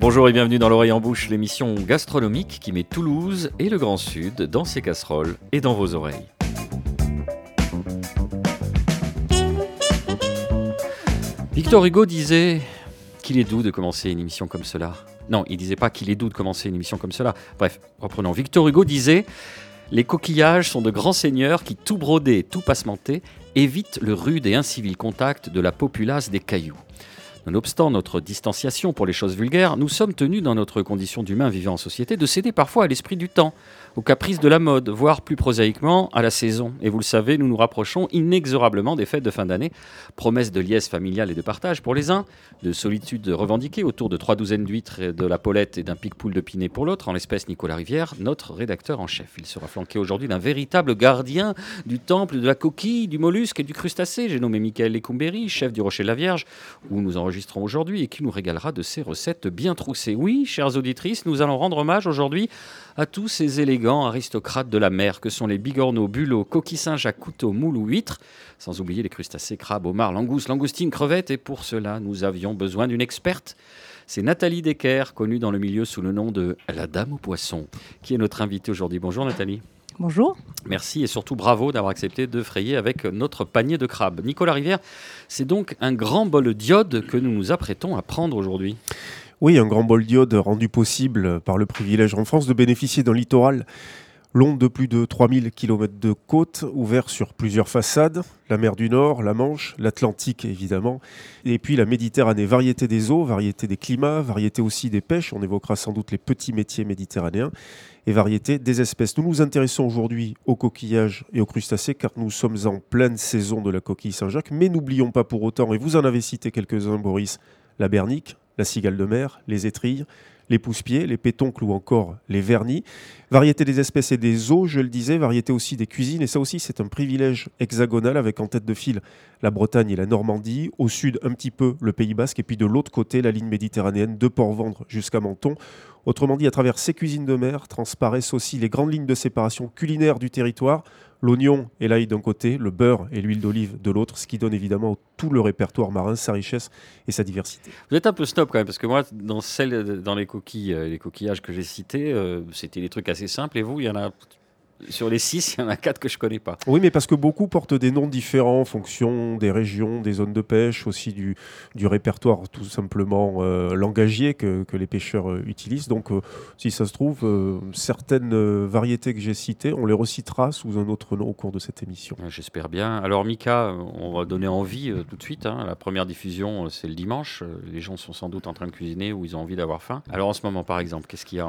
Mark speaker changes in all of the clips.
Speaker 1: Bonjour et bienvenue dans l'oreille en bouche, l'émission gastronomique qui met Toulouse et le Grand Sud dans ses casseroles et dans vos oreilles. Victor Hugo disait qu'il est doux de commencer une émission comme cela. Non, il disait pas qu'il est doux de commencer une émission comme cela. Bref, reprenons. Victor Hugo disait Les coquillages sont de grands seigneurs qui, tout brodés, tout passementés, évitent le rude et incivil contact de la populace des cailloux. Nonobstant notre distanciation pour les choses vulgaires, nous sommes tenus dans notre condition d'humains vivant en société de céder parfois à l'esprit du temps, aux caprices de la mode, voire plus prosaïquement à la saison. Et vous le savez, nous nous rapprochons inexorablement des fêtes de fin d'année, promesse de liesse familiale et de partage pour les uns, de solitude revendiquée autour de trois douzaines d'huîtres, de la polette et d'un pic-poule de pinet pour l'autre, en l'espèce Nicolas Rivière, notre rédacteur en chef. Il sera flanqué aujourd'hui d'un véritable gardien du temple de la coquille, du mollusque et du crustacé. J'ai nommé Michael Lecumberi, chef du Rocher de la Vierge, où nous enregistrons aujourd'hui et qui nous régalera de ses recettes bien troussées. Oui, chères auditrices, nous allons rendre hommage aujourd'hui à tous ces élégants aristocrates de la mer que sont les bigorneaux, bulots, coquilles Saint-Jacques, couteaux, moules ou huîtres, sans oublier les crustacés, crabes, homards, langoustes, langoustines, crevettes. Et pour cela, nous avions besoin d'une experte. C'est Nathalie Decker, connue dans le milieu sous le nom de la Dame aux poissons, qui est notre invitée aujourd'hui. Bonjour Nathalie.
Speaker 2: Bonjour.
Speaker 1: Merci et surtout bravo d'avoir accepté de frayer avec notre panier de crabes. Nicolas Rivière, c'est donc un grand bol d'iode que nous nous apprêtons à prendre aujourd'hui.
Speaker 3: Oui, un grand bol d'iode rendu possible par le privilège en France de bénéficier d'un littoral long de plus de 3000 km de côte, ouvert sur plusieurs façades, la mer du Nord, la Manche, l'Atlantique évidemment, et puis la Méditerranée, variété des eaux, variété des climats, variété aussi des pêches, on évoquera sans doute les petits métiers méditerranéens, et variété des espèces. Nous nous intéressons aujourd'hui aux coquillages et aux crustacés car nous sommes en pleine saison de la coquille Saint-Jacques, mais n'oublions pas pour autant, et vous en avez cité quelques-uns Boris, la bernique, la cigale de mer, les étrilles, les pousse-pieds, les pétoncles ou encore les vernis. Variété des espèces et des eaux, je le disais, variété aussi des cuisines. Et ça aussi, c'est un privilège hexagonal avec en tête de file la Bretagne et la Normandie. Au sud, un petit peu le Pays Basque. Et puis de l'autre côté, la ligne méditerranéenne de Port-Vendre jusqu'à Menton. Autrement dit, à travers ces cuisines de mer transparaissent aussi les grandes lignes de séparation culinaire du territoire l'oignon et l'ail d'un côté, le beurre et l'huile d'olive de l'autre, ce qui donne évidemment tout le répertoire marin, sa richesse et sa diversité.
Speaker 1: Vous êtes un peu snob quand même, parce que moi, dans, celles, dans les, coquilles, euh, les coquillages que j'ai cités, euh, c'était des trucs assez simples, et vous, il y en a sur les six, il y en a quatre que je connais pas.
Speaker 3: Oui, mais parce que beaucoup portent des noms différents en fonction des régions, des zones de pêche, aussi du, du répertoire tout simplement euh, langagier que, que, les pêcheurs euh, utilisent. Donc, euh, si ça se trouve, euh, certaines euh, variétés que j'ai citées, on les recitera sous un autre nom au cours de cette émission.
Speaker 1: J'espère bien. Alors, Mika, on va donner envie tout de suite. Hein. La première diffusion, c'est le dimanche. Les gens sont sans doute en train de cuisiner ou ils ont envie d'avoir faim. Alors, en ce moment, par exemple, qu'est-ce qu'il y a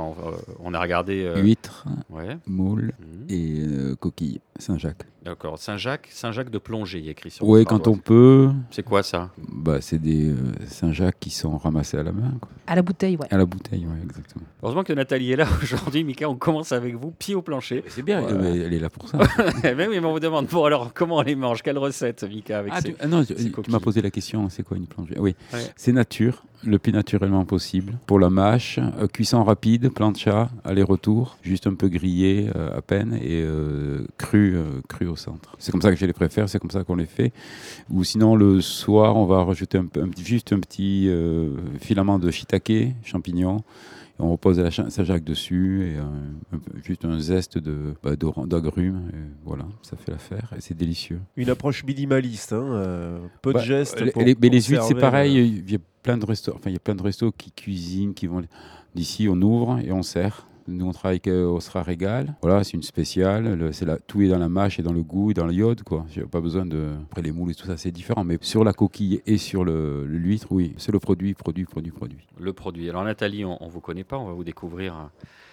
Speaker 1: On a regardé.
Speaker 4: Huîtres, ouais. moules. Mmh et euh, coquille Saint-Jacques.
Speaker 1: D'accord, Saint-Jacques, Saint-Jacques de plongée, il y a écrit sur
Speaker 4: Oui, quand on peut.
Speaker 1: C'est quoi ça?
Speaker 4: Bah, C'est des euh, Saint-Jacques qui sont ramassés à la main. Quoi.
Speaker 2: À la bouteille, ouais.
Speaker 4: À la bouteille, oui, exactement.
Speaker 1: Heureusement que Nathalie est là aujourd'hui, Mika, on commence avec vous, pied au plancher.
Speaker 4: C'est bien,
Speaker 1: Voilà.
Speaker 4: mais elle est là pour ça.
Speaker 1: mais oui, mais on vous demande, bon alors, comment on les mange? Quelle recette, Mika avec
Speaker 4: ah,
Speaker 1: ces-
Speaker 4: tu, ah non, tu, m'as posé la question, c'est quoi une plongée? Oui,
Speaker 1: Ouais.
Speaker 4: c'est nature, le plus naturellement possible. Pour la mâche, euh, cuisson rapide, plancha, aller-retour, juste un peu grillé euh, à peine et euh, cru, euh, cru au centre. C'est comme ça que je les préfère, c'est comme ça qu'on les fait. Ou sinon, le soir, on va rajouter un, un juste un petit euh, filament de shiitake, champignons. Et on repose la Saint-Jacques dessus et un- un peu- juste un zeste de bah, d'agrumes. Voilà, ça fait l'affaire et c'est délicieux.
Speaker 3: Une approche minimaliste, hein, euh, peu
Speaker 4: Bah,
Speaker 3: de gestes. pour-
Speaker 4: les- mais les huîtres, c'est pareil.
Speaker 3: euh,
Speaker 4: Il y a plein de restos. Enfin, il y a plein de restos qui cuisinent, qui vont d'ici. On ouvre et on sert. Nous, on travaille avec euh, Osra Régal. Voilà, c'est une spéciale. Le- c'est la, tout est dans la mâche et dans le goût et dans l'iode, pas besoin de. Après, les moules et tout ça, c'est différent. Mais sur la coquille et sur l'huître, oui, c'est le produit, produit, produit, produit.
Speaker 1: Le produit. Alors, Nathalie, on, on vous connaît pas, on va vous découvrir.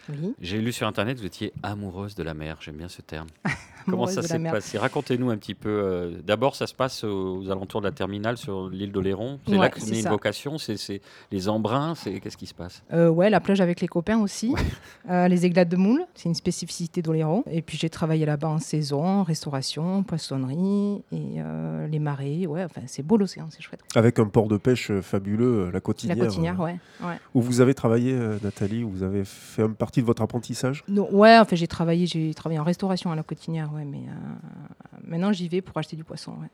Speaker 2: Oui.
Speaker 1: J'ai lu sur Internet que vous étiez amoureuse de la mer. J'aime bien ce terme. Comment ça
Speaker 2: la
Speaker 1: s'est passé? Racontez-nous un petit peu. euh, D'abord, ça se passe aux, aux alentours de la terminale sur l'île d'Oléron. C'est là
Speaker 2: Ouais,
Speaker 1: que
Speaker 2: c'est
Speaker 1: une vocation. C'est les embruns. C'est qu'est-ce qui se passe?
Speaker 2: Euh, ouais, la plage avec les copains aussi. Euh, les églades de moule, c'est une spécificité d'Oléron. Et puis j'ai travaillé là-bas en saison, restauration, poissonnerie et euh, les marées. Ouais, enfin c'est beau l'océan, c'est chouette.
Speaker 3: Avec un port de pêche fabuleux, la
Speaker 2: La
Speaker 3: Cotinière.
Speaker 2: cotinière,
Speaker 3: euh,
Speaker 2: ouais. ouais.
Speaker 3: Où vous avez travaillé, euh, Nathalie, où vous avez fait un partie partie de votre apprentissage?
Speaker 2: Non, ouais, enfin, j'ai travaillé, j'ai travaillé en restauration à la cotinière, ouais, mais euh, maintenant j'y vais pour acheter du poisson. ouais.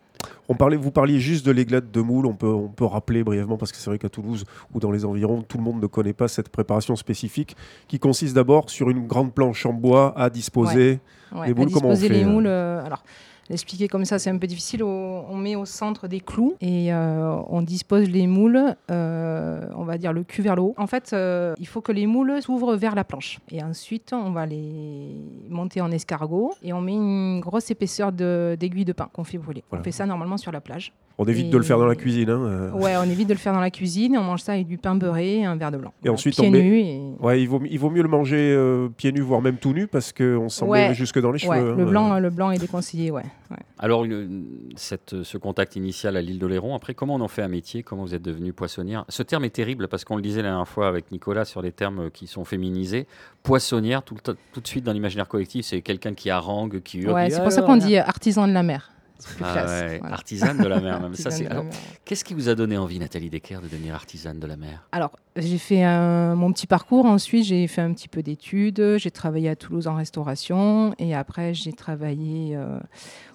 Speaker 3: On parlait, vous parliez juste de l'églade de moule. On peut, on peut rappeler brièvement, parce que c'est vrai qu'à Toulouse ou dans les environs, tout le monde ne connaît pas cette préparation spécifique qui consiste d'abord sur une grande planche en bois à disposer.
Speaker 2: Ouais,
Speaker 3: Les
Speaker 2: à
Speaker 3: moules, comment on
Speaker 2: disposer
Speaker 3: fait,
Speaker 2: les
Speaker 3: euh
Speaker 2: moules. euh, alors, l'expliquer comme ça, c'est un peu difficile. On met au centre des clous et euh, on dispose les moules, euh, on va dire le cul vers le haut. En fait, euh, il faut que les moules s'ouvrent vers la planche. Et ensuite, on va les monter en escargot et on met une grosse épaisseur de- d'aiguille de, pain qu'on fait brûler.
Speaker 3: Voilà.
Speaker 2: On fait ça normalement sur la plage.
Speaker 3: On évite
Speaker 2: Et-
Speaker 3: de le faire dans la cuisine. hein, euh.
Speaker 2: Ouais, on évite de le faire dans la cuisine et on mange ça avec du pain beurré et un verre de blanc.
Speaker 3: Et ensuite,
Speaker 2: pieds
Speaker 3: on met-
Speaker 2: nus et...
Speaker 3: Ouais, il vaut, il vaut mieux le manger euh, pieds nus, voire même tout nu, parce qu'on s'en
Speaker 2: Ouais.
Speaker 3: met jusque dans les cheveux.
Speaker 2: Ouais,
Speaker 3: hein,
Speaker 2: le
Speaker 3: euh.
Speaker 2: blanc, le blanc est déconseillé, ouais. ouais.
Speaker 1: Alors, une- cette, ce contact initial à l'île d'Oléron, après, comment on en fait un métier? Comment vous êtes devenu poissonnière? Ce terme est terrible parce qu'on le disait la dernière fois avec Nicolas sur les termes qui sont féminisés. Poissonnière, tout, de suite dans l'imaginaire collectif, c'est quelqu'un qui harangue, qui hurle.
Speaker 2: Ouais, c'est pour ça
Speaker 1: Alors,
Speaker 2: qu'on dit artisan de la mer. C'est plus
Speaker 1: Ah
Speaker 2: classe.
Speaker 1: ouais,
Speaker 2: voilà.
Speaker 1: artisane de la mer. même. Ça, c'est- alors,
Speaker 2: mer.
Speaker 1: Qu'est-ce qui vous a donné envie, Nathalie Decker, de devenir artisane de la mer?
Speaker 2: Alors, j'ai fait un- mon petit parcours. Ensuite, j'ai fait un petit peu d'études. J'ai travaillé à Toulouse en restauration. Et après, j'ai travaillé euh,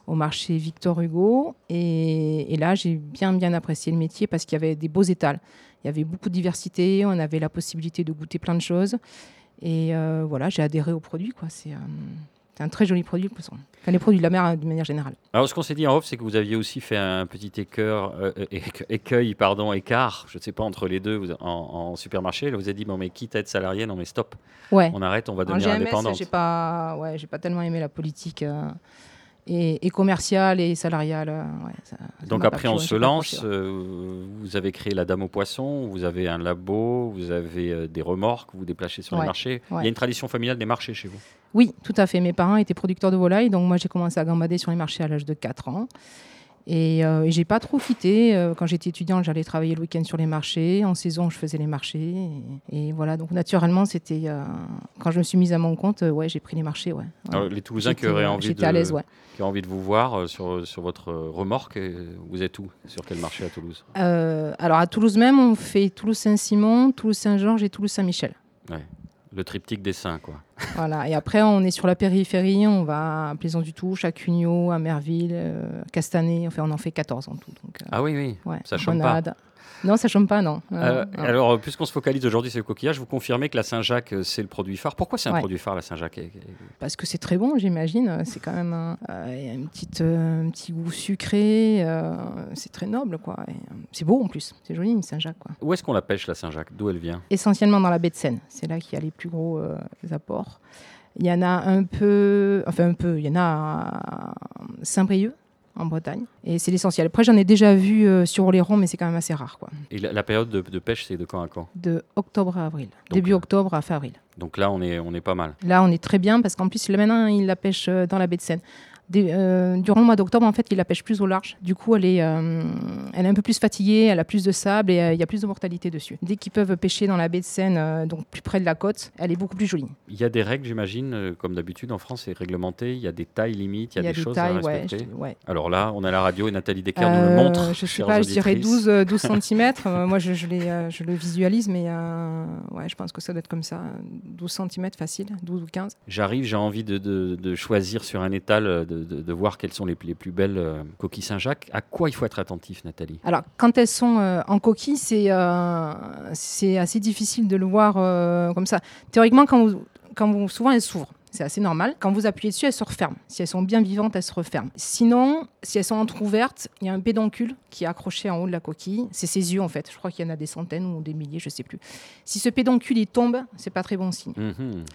Speaker 2: au marché Victor Hugo. Et, et là, j'ai bien, bien apprécié le métier parce qu'il y avait des beaux étals. Il y avait beaucoup de diversité. On avait la possibilité de goûter plein de choses. Et euh, voilà, j'ai adhéré au produit. quoi. C'est euh, c'est un très joli produit, le poisson. Enfin, les produits de la mer, hein, d'une manière générale.
Speaker 1: Alors, ce qu'on s'est dit en off, c'est que vous aviez aussi fait un petit écœur, euh, écueil, pardon, écart, je ne sais pas, entre les deux vous- en, en supermarché. Là, vous avez dit, bon, mais quitte à être salarié, non, mais stop,
Speaker 2: Ouais.
Speaker 1: on arrête, on va
Speaker 2: En
Speaker 1: devenir
Speaker 2: GMS,
Speaker 1: indépendante.
Speaker 2: j'ai pas, ouais, j'ai pas tellement aimé la politique euh, et, et commerciale et salariale. euh, ouais, ça-
Speaker 1: Donc après, on se lance. euh, vous avez créé la Dame au Poisson, vous avez un labo, vous avez euh, des remorques, vous déplacez sur les
Speaker 2: Ouais,
Speaker 1: marchés. Il y a une tradition familiale des marchés chez vous?
Speaker 2: Oui, tout à fait. Mes parents étaient producteurs de volailles, donc moi j'ai commencé à gambader sur les marchés à l'âge de 4 ans. Et, euh, j'ai pas trop quitté. Euh, Quand j'étais étudiante, j'allais travailler le week-end sur les marchés. En saison, je faisais les marchés. Et, et voilà, donc naturellement, c'était. euh, quand je me suis mise à mon compte, euh, ouais, j'ai pris les marchés. Ouais.
Speaker 1: Alors, les Toulousains qui auraient envie de,
Speaker 2: à ouais.
Speaker 1: qui envie de vous voir sur, sur votre remorque, vous êtes où Sur quel marché à Toulouse?
Speaker 2: Alors à Toulouse même, on fait Toulouse-Saint-Simon, Toulouse-Saint-Georges et Toulouse-Saint-Michel.
Speaker 1: Le triptyque des saints, quoi.
Speaker 2: Voilà. Et après, on est sur la périphérie, on va à Plaisance du Touche, à Cugnot, à Merville, euh, Castanet. Enfin, on en fait 14 en tout. Donc, euh,
Speaker 1: Ah oui, oui.
Speaker 2: ouais.
Speaker 1: ça chôme pas.
Speaker 2: Non, ça chôme pas, non.
Speaker 1: Euh,
Speaker 2: non.
Speaker 1: alors, puisqu'on se focalise aujourd'hui sur le coquillage, vous confirmez que la Saint-Jacques, euh, c'est le produit phare. Pourquoi c'est un
Speaker 2: Ouais.
Speaker 1: produit phare, la Saint-Jacques
Speaker 2: Parce que c'est très bon, j'imagine. C'est quand même un, euh, une petite, euh, un petit goût sucré. c'est très noble, quoi. C'est beau en plus. C'est joli, une Saint-Jacques, quoi.
Speaker 1: Où est-ce qu'on la pêche, la Saint-Jacques? D'où elle vient?
Speaker 2: Essentiellement dans la baie de Seine. C'est là qu'il y a les plus gros apports. Il y en a un peu, enfin un peu, il y en a à Saint-Brieuc, en Bretagne. Et c'est l'essentiel. Après, j'en ai déjà vu euh, sur Oléron, mais c'est quand même assez rare, quoi.
Speaker 1: Et la, la période de, de pêche, c'est de quand à quand?
Speaker 2: De octobre à avril.
Speaker 1: Donc,
Speaker 2: Début
Speaker 1: euh,
Speaker 2: octobre à fin avril.
Speaker 1: Donc là, on est, on est pas mal.
Speaker 2: Là, on est très bien parce qu'en plus, le maintenant, il la pêche euh, dans la baie de Seine. Des- euh, durant le mois d'octobre, en fait, il la pêche plus au large. Du coup, elle est, euh, elle est un peu plus fatiguée, elle a plus de sable et euh, il y a plus de mortalité dessus. Dès qu'ils peuvent pêcher dans la baie de Seine, donc plus près de la côte, elle est beaucoup plus jolie.
Speaker 1: Il y a des règles, j'imagine, comme d'habitude en France, c'est réglementé. Il y a des tailles limites, il y a, des, choses à
Speaker 2: ouais,
Speaker 1: respecter.
Speaker 2: je- ouais.
Speaker 1: Alors là, on a la radio et Nathalie Decker nous le montre.
Speaker 2: Je sais
Speaker 1: chères
Speaker 2: pas, je dirais
Speaker 1: auditrices.
Speaker 2: 12, euh, 12 cm. moi, je, je, l'ai, je le visualise, mais ouais, je pense que ça doit être comme ça. 12 cm facile, 12 ou 15.
Speaker 1: J'arrive, j'ai envie de, de- de choisir sur un étal, de, de- de voir quelles sont les, les plus belles euh, coquilles Saint-Jacques. À quoi il faut être attentif, Nathalie?
Speaker 2: Alors, quand elles sont euh, en coquille, c'est, euh, c'est assez difficile de le voir comme ça. Théoriquement, quand vous, quand vous, souvent, elles s'ouvrent. C'est assez normal. Quand vous appuyez dessus, elles se referment. Si elles sont bien vivantes, elles se referment. Sinon, si elles sont entrouvertes, il y a un pédoncule qui est accroché en haut de la coquille. C'est ses yeux, en fait. Je crois qu'il y en a des centaines ou des milliers, je sais plus. Si ce pédoncule il tombe, c'est pas très bon signe.
Speaker 1: Mhm.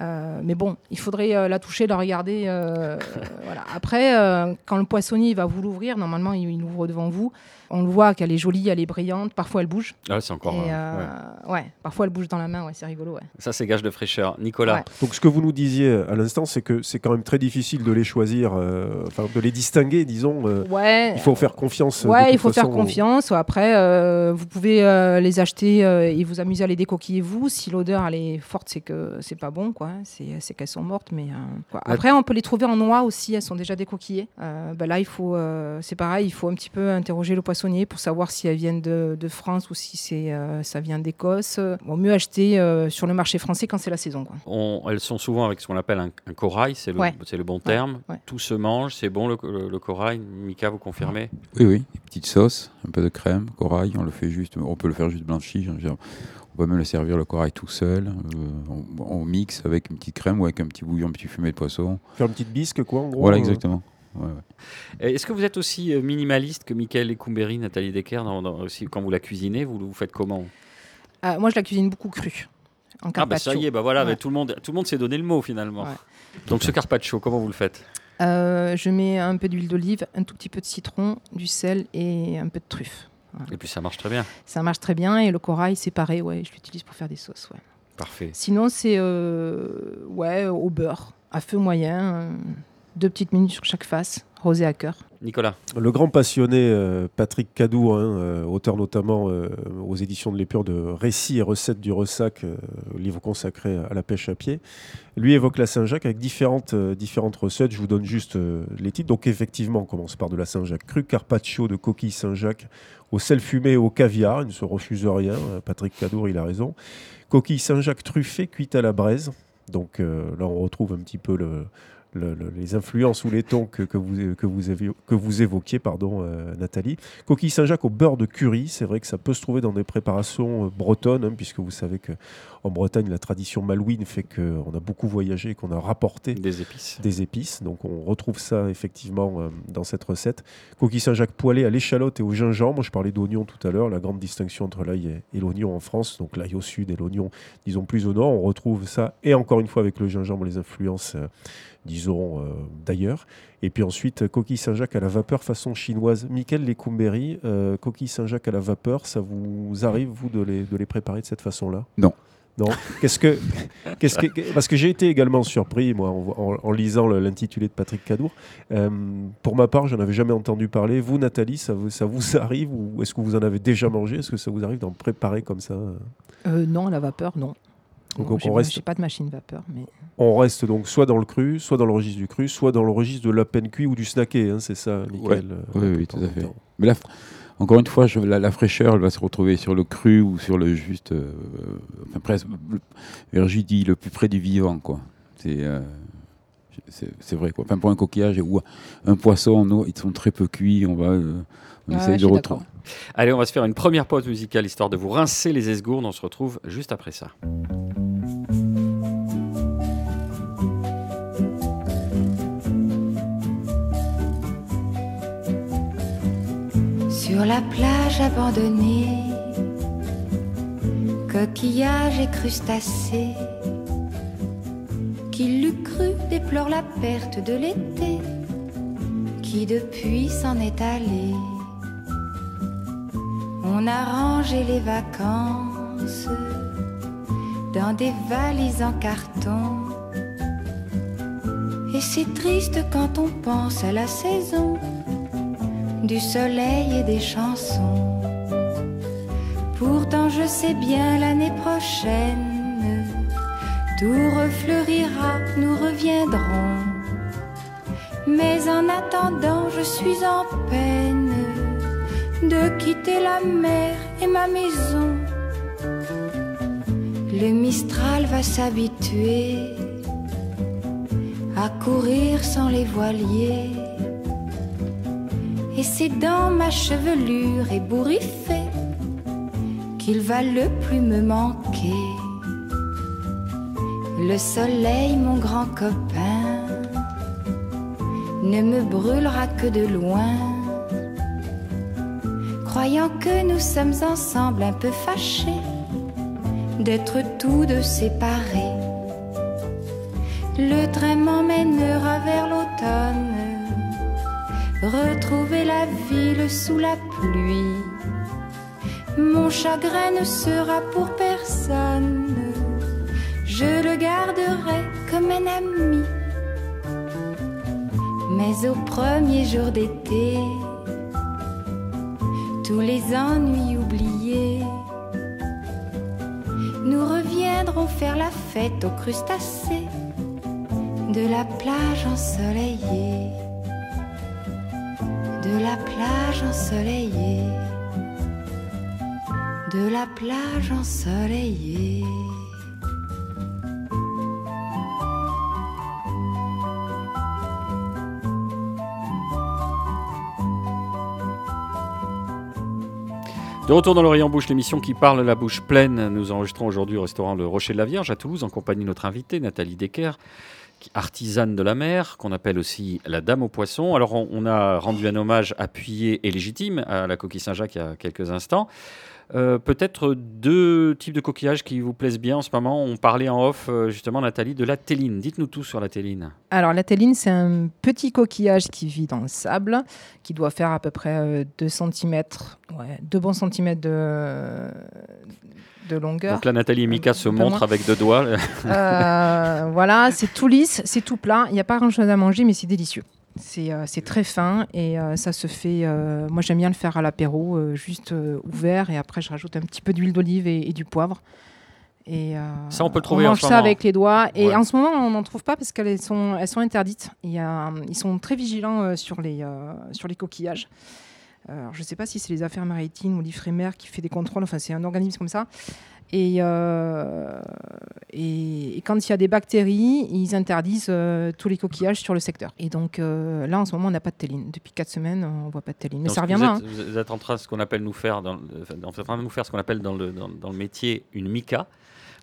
Speaker 2: Euh, mais bon, il faudrait euh, la toucher, la regarder. euh, voilà. Après, euh, quand le poissonnier va vous l'ouvrir, normalement, il, il ouvre devant vous. On le voit qu'elle est jolie, elle est brillante. Parfois, elle bouge.
Speaker 1: Ah, c'est encore.
Speaker 2: Et,
Speaker 1: euh, ouais.
Speaker 2: euh, ouais, parfois, elle bouge dans la main. Ouais, c'est rigolo. Ouais.
Speaker 1: Ça, c'est gage de fraîcheur. Nicolas,
Speaker 2: Ouais.
Speaker 3: Donc ce que vous nous disiez à l'instant, c'est que c'est quand même très difficile de les choisir, euh, enfin de les distinguer, disons. euh,
Speaker 2: Ouais.
Speaker 3: il faut faire confiance.
Speaker 2: Ouais, il faut faire
Speaker 3: façon,
Speaker 2: confiance. Après, euh, vous pouvez euh, les acheter euh, et vous amuser à les décoquiller vous. Si l'odeur elle est forte, c'est que c'est pas bon, quoi. Quoi. hein. C'est c'est qu'elles sont mortes, mais euh, quoi. après on peut les trouver en noix aussi. Elles sont déjà décoquillées. Euh, bah là, il faut, euh, c'est pareil, il faut un petit peu interroger le poissonnier pour savoir si elles viennent de, de France ou si c'est euh, ça vient d'Écosse. Bon, mieux acheter euh, sur le marché français quand c'est la saison. Quoi.
Speaker 1: On- elles sont souvent avec ce qu'on appelle un, un corail, c'est le,
Speaker 2: Ouais.
Speaker 1: c'est le bon terme.
Speaker 2: ouais.
Speaker 1: Tout se mange, c'est bon le, le- le corail. Mika, vous confirmez?
Speaker 4: Oui, oui, une petite sauce, un peu de crème, corail, on le fait juste, on peut le faire juste blanchi. On peut même le servir le corail tout seul. euh, on, on mixe avec une petite crème ou avec un petit bouillon, un petit fumé de poisson.
Speaker 3: Faire une petite bisque, quoi, en gros.
Speaker 4: Voilà,
Speaker 3: euh.
Speaker 4: exactement. Ouais, ouais.
Speaker 1: Et Est-ce que vous êtes aussi euh, minimaliste que Michael Lecumberi, Nathalie Decker dans- dans- aussi, Quand vous la cuisinez, vous, vous faites comment?
Speaker 2: Euh, moi, je la cuisine beaucoup crue. En
Speaker 1: Ah bah ça
Speaker 2: carpaccio.
Speaker 1: y est, bah voilà,
Speaker 2: Ouais.
Speaker 1: mais tout le monde, tout le monde s'est donné le mot finalement.
Speaker 2: Ouais.
Speaker 1: Donc ce carpaccio, comment vous le faites?
Speaker 2: Euh, je mets un peu d'huile d'olive, un tout petit peu de citron, du sel et un peu de truffe.
Speaker 1: Et puis ça marche très bien.
Speaker 2: Ça marche très bien et le corail, c'est pareil, ouais, je l'utilise pour faire des sauces. Ouais.
Speaker 1: Parfait.
Speaker 2: Sinon, c'est euh, ouais, au beurre, à feu moyen, euh, deux petites minutes sur chaque face, rosé à cœur.
Speaker 1: Nicolas,
Speaker 3: Le grand passionné euh, Patrick Cadou, hein, euh, auteur notamment euh, aux éditions de l'Épure de Récits et recettes du ressac, euh, livre consacré à la pêche à pied, lui évoque la Saint-Jacques avec différentes, euh, différentes recettes. Je vous donne juste euh, les titres. Donc effectivement, on commence par de la Saint-Jacques crue, carpaccio de coquille Saint-Jacques au sel fumé et au caviar. Il ne se refuse rien. Patrick Cadour, il a raison. Coquille Saint-Jacques truffée, cuite à la braise. Donc euh, là, on retrouve un petit peu le, le- le- les influences ou les tons que, que vous, que, vous, évi- que vous évoquiez, pardon, euh, Nathalie. Coquille Saint-Jacques au beurre de curry, c'est vrai que ça peut se trouver dans des préparations euh, bretonnes, hein, puisque vous savez que en Bretagne, la tradition malouine fait qu'on a beaucoup voyagé et qu'on a rapporté
Speaker 1: des épices.
Speaker 3: des épices. Donc on retrouve ça effectivement euh, dans cette recette. Coquille Saint-Jacques poêlée à l'échalote et au gingembre. Je parlais d'oignon tout à l'heure, la grande distinction entre l'ail et, et l'oignon en France. Donc l'ail au sud et l'oignon, disons, plus au nord. On retrouve ça. Et encore une fois avec le gingembre, les influences, euh, disons, euh, d'ailleurs. Et puis ensuite, coquille Saint-Jacques à la vapeur façon chinoise. Michael Lecumberi, euh, coquille Saint-Jacques à la vapeur, ça vous arrive, vous, de les, de les préparer de cette façon-là?
Speaker 4: Non.
Speaker 3: Non. Qu'est-ce que, qu'est-ce que, parce que j'ai été également surpris, moi, en, en- en lisant l'intitulé de Patrick Cadour. Euh, pour ma part, j'en avais jamais entendu parler. Vous, Nathalie, ça vous, ça vous arrive ou est-ce que vous en avez déjà mangé? Est-ce que ça vous arrive d'en préparer comme ça?
Speaker 2: Euh, non, à la vapeur, non.
Speaker 3: Donc,
Speaker 2: Non,
Speaker 3: on reste-
Speaker 2: j'ai pas de machine vapeur, mais
Speaker 3: On reste donc soit dans le cru, soit dans le registre du cru, soit dans le registre de la peine cuit ou du snacké. hein, c'est ça, Nickel
Speaker 4: Oui, oui, tout à fait. Mais là, encore une fois, je- la, la fraîcheur, elle va se retrouver sur le cru ou sur le juste, euh, enfin presque, le- je dis le plus près du vivant, quoi. C'est euh, c'est c'est vrai, quoi. Enfin, pour un coquillage ou un poisson, nous, ils sont très peu cuits. On va, euh, on
Speaker 2: Ouais,
Speaker 4: de retrouver.
Speaker 1: Allez, on va se faire une première pause musicale histoire de vous rincer les esgourdes. On se retrouve juste après ça.
Speaker 5: Sur la plage abandonnée, coquillages et crustacés, qui l'eût cru déplore la perte de l'été, qui depuis s'en est allé. On a rangé les vacances dans des valises en carton. Et c'est triste quand on pense à la saison du soleil et des chansons. Pourtant je sais bien l'année prochaine, tout refleurira, nous reviendrons. Mais en attendant, je suis en peine de quitter la mer et ma maison. Le Mistral va s'habituer à courir sans les voiliers. Et c'est dans ma chevelure ébouriffée qu'il va le plus me manquer. Le soleil, mon grand copain, ne me brûlera que de loin. Croyant que nous sommes ensemble un peu fâchés d'être tous deux séparés. Le train m'emmènera vers l'automne retrouver la ville sous la pluie. Mon chagrin ne sera pour personne, je le garderai comme un ami. Mais au premier jour d'été, tous les ennuis oubliés, nous reviendrons faire la fête aux crustacés de la plage ensoleillée, de la plage ensoleillée, de la plage ensoleillée.
Speaker 1: De retour dans l'Orient Bouche, l'émission qui parle la bouche pleine. Nous enregistrons aujourd'hui au restaurant Le Rocher de la Vierge à Toulouse en compagnie de notre invitée Nathalie Decker, artisane de la mer, qu'on appelle aussi la Dame aux poissons. Alors on, a rendu un hommage appuyé et légitime à la coquille Saint-Jacques il y a quelques instants. Euh, Peut-être deux types de coquillages qui vous plaisent bien en ce moment. On parlait en off euh, justement Nathalie de la téline. Dites-nous tout sur la téline.
Speaker 2: Alors, la téline, c'est un petit coquillage qui vit dans le sable, qui doit faire à peu près 2 cm, ouais, 2 bons centimètres de, de longueur.
Speaker 1: Donc là Nathalie et Mika se
Speaker 2: peu
Speaker 1: montrent avec deux doigts.
Speaker 2: Euh, voilà, c'est tout lisse, c'est tout plat. Il n'y a pas grand-chose à manger, mais c'est délicieux. C'est euh, très fin et euh, ça se fait. euh, moi, j'aime bien le faire à l'apéro, euh, juste euh, ouvert, et après, je rajoute un petit peu d'huile d'olive et, et du poivre. Et euh,
Speaker 1: Ça, on peut le trouver en
Speaker 2: mange ça avec les doigts. Et
Speaker 1: Ouais.
Speaker 2: en ce moment, on n'en trouve pas parce qu'elles sont, elles sont interdites. Il y a, ils sont très vigilants euh, sur, les, euh, sur les coquillages. Alors, je ne sais pas si c'est les affaires maritimes ou l'IFREMER qui fait des contrôles. Enfin, c'est un organisme comme ça. Et, euh, et, et quand il y a des bactéries, ils interdisent euh, tous les coquillages sur le secteur. Et donc euh, là, en ce moment, on n'a pas de téline. Depuis quatre semaines, on ne voit pas de téline. Mais
Speaker 1: Donc,
Speaker 2: ça reviendra.
Speaker 1: Vous êtes, vous êtes en train de ce qu'on appelle nous faire dans, le- enfin, en train de nous faire ce qu'on appelle dans le, dans, dans le métier une mica.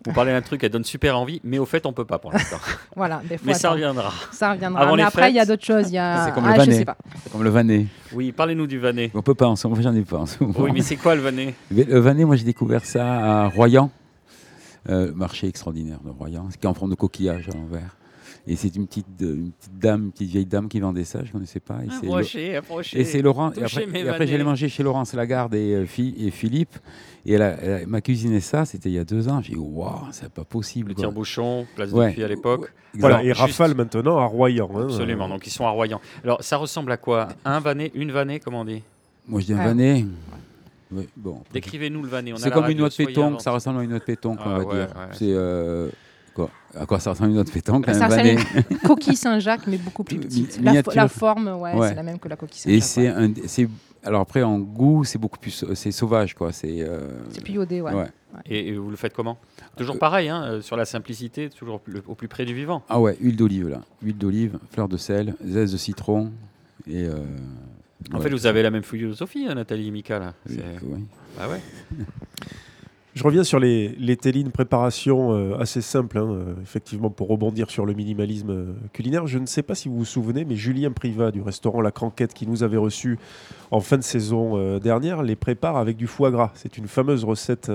Speaker 1: Vous parlez d'un truc, elle donne super envie, mais au fait, on peut pas pour l'instant.
Speaker 2: Voilà, des fois,
Speaker 1: mais ça
Speaker 2: attends,
Speaker 1: reviendra.
Speaker 2: ça reviendra.
Speaker 1: Avant
Speaker 2: mais
Speaker 1: les
Speaker 2: après, il y a d'autres choses. Il y a...
Speaker 4: C'est comme
Speaker 2: ah,
Speaker 4: le
Speaker 2: je
Speaker 4: Vanet.
Speaker 2: sais pas.
Speaker 4: C'est comme le Vanet.
Speaker 1: Oui, parlez-nous du Vanet.
Speaker 4: On peut pas en ce moment, j'en ai pas en ce moment.
Speaker 1: Oui, mais c'est quoi le
Speaker 4: Mais Le Vanet, moi j'ai découvert ça à Royan, euh, marché extraordinaire de Royan, qui est en forme de coquillage à l'envers. Et c'est une petite, euh, une petite dame, une petite vieille dame qui vendait ça, je ne connaissais pas. Et
Speaker 1: Approchez, approchez.
Speaker 4: et c'est Laurent. Et après, et après,
Speaker 1: Vanets.
Speaker 4: j'allais manger chez Laurence Lagarde et, euh, et Philippe. Et elle, a- elle a- m'a cuisiné ça, c'était il y a deux ans. J'ai dit, waouh, c'est pas possible.
Speaker 1: Le tire-bouchon, place
Speaker 4: Ouais.
Speaker 1: de puits à l'époque.
Speaker 3: Voilà, et Rafale maintenant à Royan. hein.
Speaker 1: Absolument, donc ils sont à Royan. Alors, ça ressemble à quoi? Un Vanet, une Vanet, comment on dit?
Speaker 4: Moi je dis un
Speaker 2: Ah.
Speaker 4: Vanet. Ouais, bon.
Speaker 1: Décrivez-nous le Vanet. on a
Speaker 4: C'est comme une noix de pétanque, ça ressemble à une noix de pétanque,
Speaker 1: Ah,
Speaker 4: on va
Speaker 1: ouais,
Speaker 4: dire.
Speaker 1: ouais.
Speaker 4: C'est euh, quoi À quoi ça ressemble une de pétanque
Speaker 2: Ça
Speaker 4: un
Speaker 2: ressemble à
Speaker 4: Vanet
Speaker 2: une coquille Saint-Jacques, mais beaucoup plus petite. La, fo-
Speaker 4: miniature.
Speaker 2: la forme, ouais,
Speaker 4: Ouais.
Speaker 2: c'est la même que la coquille
Speaker 4: Et
Speaker 2: Saint-Jacques.
Speaker 4: c'est
Speaker 2: ouais.
Speaker 4: un, c'est alors après en goût, c'est beaucoup plus, sau- c'est sauvage quoi. C'est euh,
Speaker 2: C'est plus iodé, ouais.
Speaker 4: ouais.
Speaker 1: Et, et vous le faites comment? Toujours
Speaker 4: Euh,
Speaker 1: pareil, hein, euh, sur la simplicité, toujours le- au plus près du vivant.
Speaker 4: Ah ouais, huile d'olive là, huile d'olive, fleur de sel, zeste de citron et. euh,
Speaker 1: En
Speaker 4: ouais.
Speaker 1: fait, vous avez la même philosophie, hein, Nathalie et Mika, là.
Speaker 4: Oui.
Speaker 1: Ah ouais
Speaker 3: Je reviens sur les, les télines préparation euh, assez simple, hein, euh, effectivement, pour rebondir sur le minimalisme euh, culinaire. Je ne sais pas si vous vous souvenez, mais Julien Privat du restaurant La Cranquette, qui nous avait reçus en fin de saison dernière, les prépare avec du foie gras. C'est une fameuse recette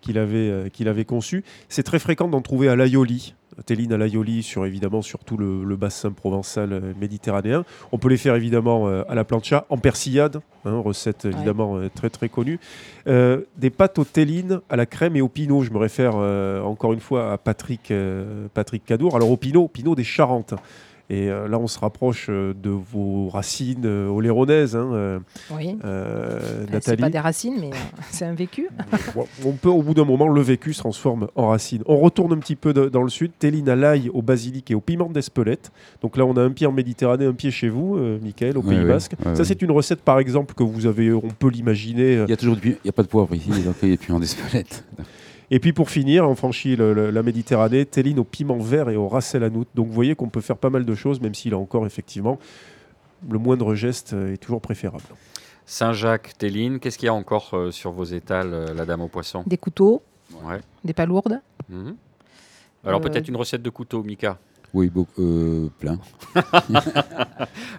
Speaker 3: qu'il avait, qu'il avait conçue. C'est très fréquent d'en trouver à l'aioli. Téline à l'aioli, sur évidemment sur tout le, le bassin provençal euh, méditerranéen. On peut les faire évidemment euh, à la plancha, en persillade, hein, recette évidemment euh, très très connue. Euh, des pâtes aux télines à la crème et au pinot. Je me réfère euh, encore une fois à Patrick, euh, Patrick Cadour. Alors au pinot, pinot des Charentes. Et euh, là, on se rapproche euh, de vos racines euh, oléronaises, hein, euh,
Speaker 2: Oui.
Speaker 3: euh,
Speaker 2: Enfin, c'est
Speaker 3: Nathalie.
Speaker 2: pas des racines, mais euh, c'est un vécu.
Speaker 3: On peut, au bout d'un moment, le vécu se transforme en racines. On retourne un petit peu de- dans le sud. Téline à l'ail, au basilic et au piment d'Espelette. Donc là, on a un pied en Méditerranée, un pied chez vous, euh, Michael, au Pays
Speaker 4: oui,
Speaker 3: Basque.
Speaker 4: oui,
Speaker 3: Ça, c'est une recette, par exemple, que vous avez, on peut l'imaginer.
Speaker 4: Il y a toujours du, pi- il y a pas de poivre ici, donc il y a plus en d'espelette.
Speaker 3: Et puis pour finir, on franchit le- le- la Méditerranée, téline au piment vert et au racel à nout. Donc vous voyez qu'on peut faire pas mal de choses, même s'il a encore effectivement le moindre geste est toujours préférable.
Speaker 1: Saint-Jacques, Téline, qu'est-ce qu'il y a encore euh, sur vos étals, euh, la dame au poisson?
Speaker 2: Des couteaux,
Speaker 1: Ouais.
Speaker 2: des palourdes.
Speaker 1: Mhm. Alors
Speaker 2: Euh,
Speaker 1: peut-être une recette de couteau, Mika?
Speaker 4: Oui, beaucoup, euh, plein.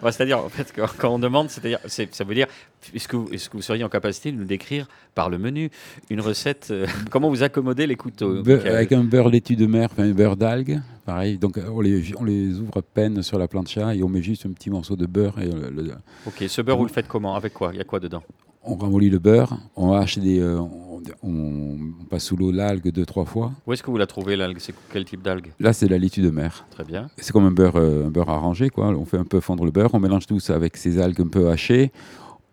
Speaker 1: Ouais, c'est-à-dire, en fait, quand, quand on demande, c'est-à-dire, c'est- ça veut dire, est-ce que, vous- est-ce que vous seriez en capacité de nous décrire par le menu une recette euh, Comment vous accommodez les couteaux Michael
Speaker 4: avec un beurre laitue de mer, un beurre d'algue, pareil. Donc euh, on les, on les ouvre à peine sur la plancha et on met juste un petit morceau de beurre et euh, le-
Speaker 1: Ok, ce beurre, vous le faites comment? Avec quoi? Il y a quoi dedans?
Speaker 4: On ramollit le beurre, on hache des, euh, on, on- on passe sous l'eau l'algue deux trois fois.
Speaker 1: Où est-ce que vous la trouvez, l'algue? C'est quel type d'algue?
Speaker 4: Là c'est la laitue de mer.
Speaker 1: Très bien.
Speaker 4: C'est comme un beurre, euh, un beurre arrangé quoi. On fait un peu fondre le beurre, on mélange tout ça avec ces algues un peu hachées.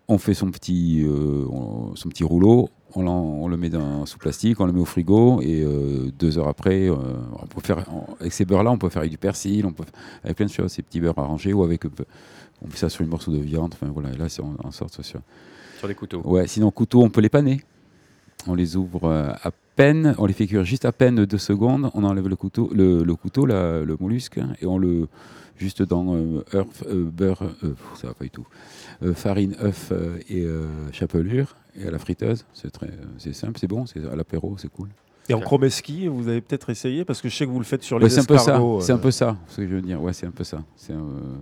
Speaker 4: on fait son petit, euh, on- son petit rouleau, on, on le met dans, sous plastique, on le met au frigo et euh, deux heures après, euh, on peut faire, on- avec ces beurres-là, on peut faire avec du persil, on peut avec plein de choses, ces petits beurres arrangés ou avec, on fait ça sur une morceau de viande. Enfin voilà, et là, en, en sorte sur.
Speaker 1: Sur les couteaux.
Speaker 4: Ouais, sinon couteau, on peut les paner. On les ouvre euh, à peine, on les fait cuire juste à peine deux secondes. On enlève le couteau, le, le couteau, la- le mollusque, et on le juste dans euh, œuf, euh, beurre, euh, ça va pas du tout, Euh, farine, œuf euh, et euh, chapelure et à la friteuse. C'est très, c'est simple, c'est bon, c'est à l'apéro, c'est cool.
Speaker 3: Et en chromeski, vous avez peut-être essayé parce que je sais que vous le faites sur les
Speaker 4: Ouais, c'est un peu ça, c'est un peu ça, ce que je veux dire. Ouais, c'est un peu ça. C'est un, euh,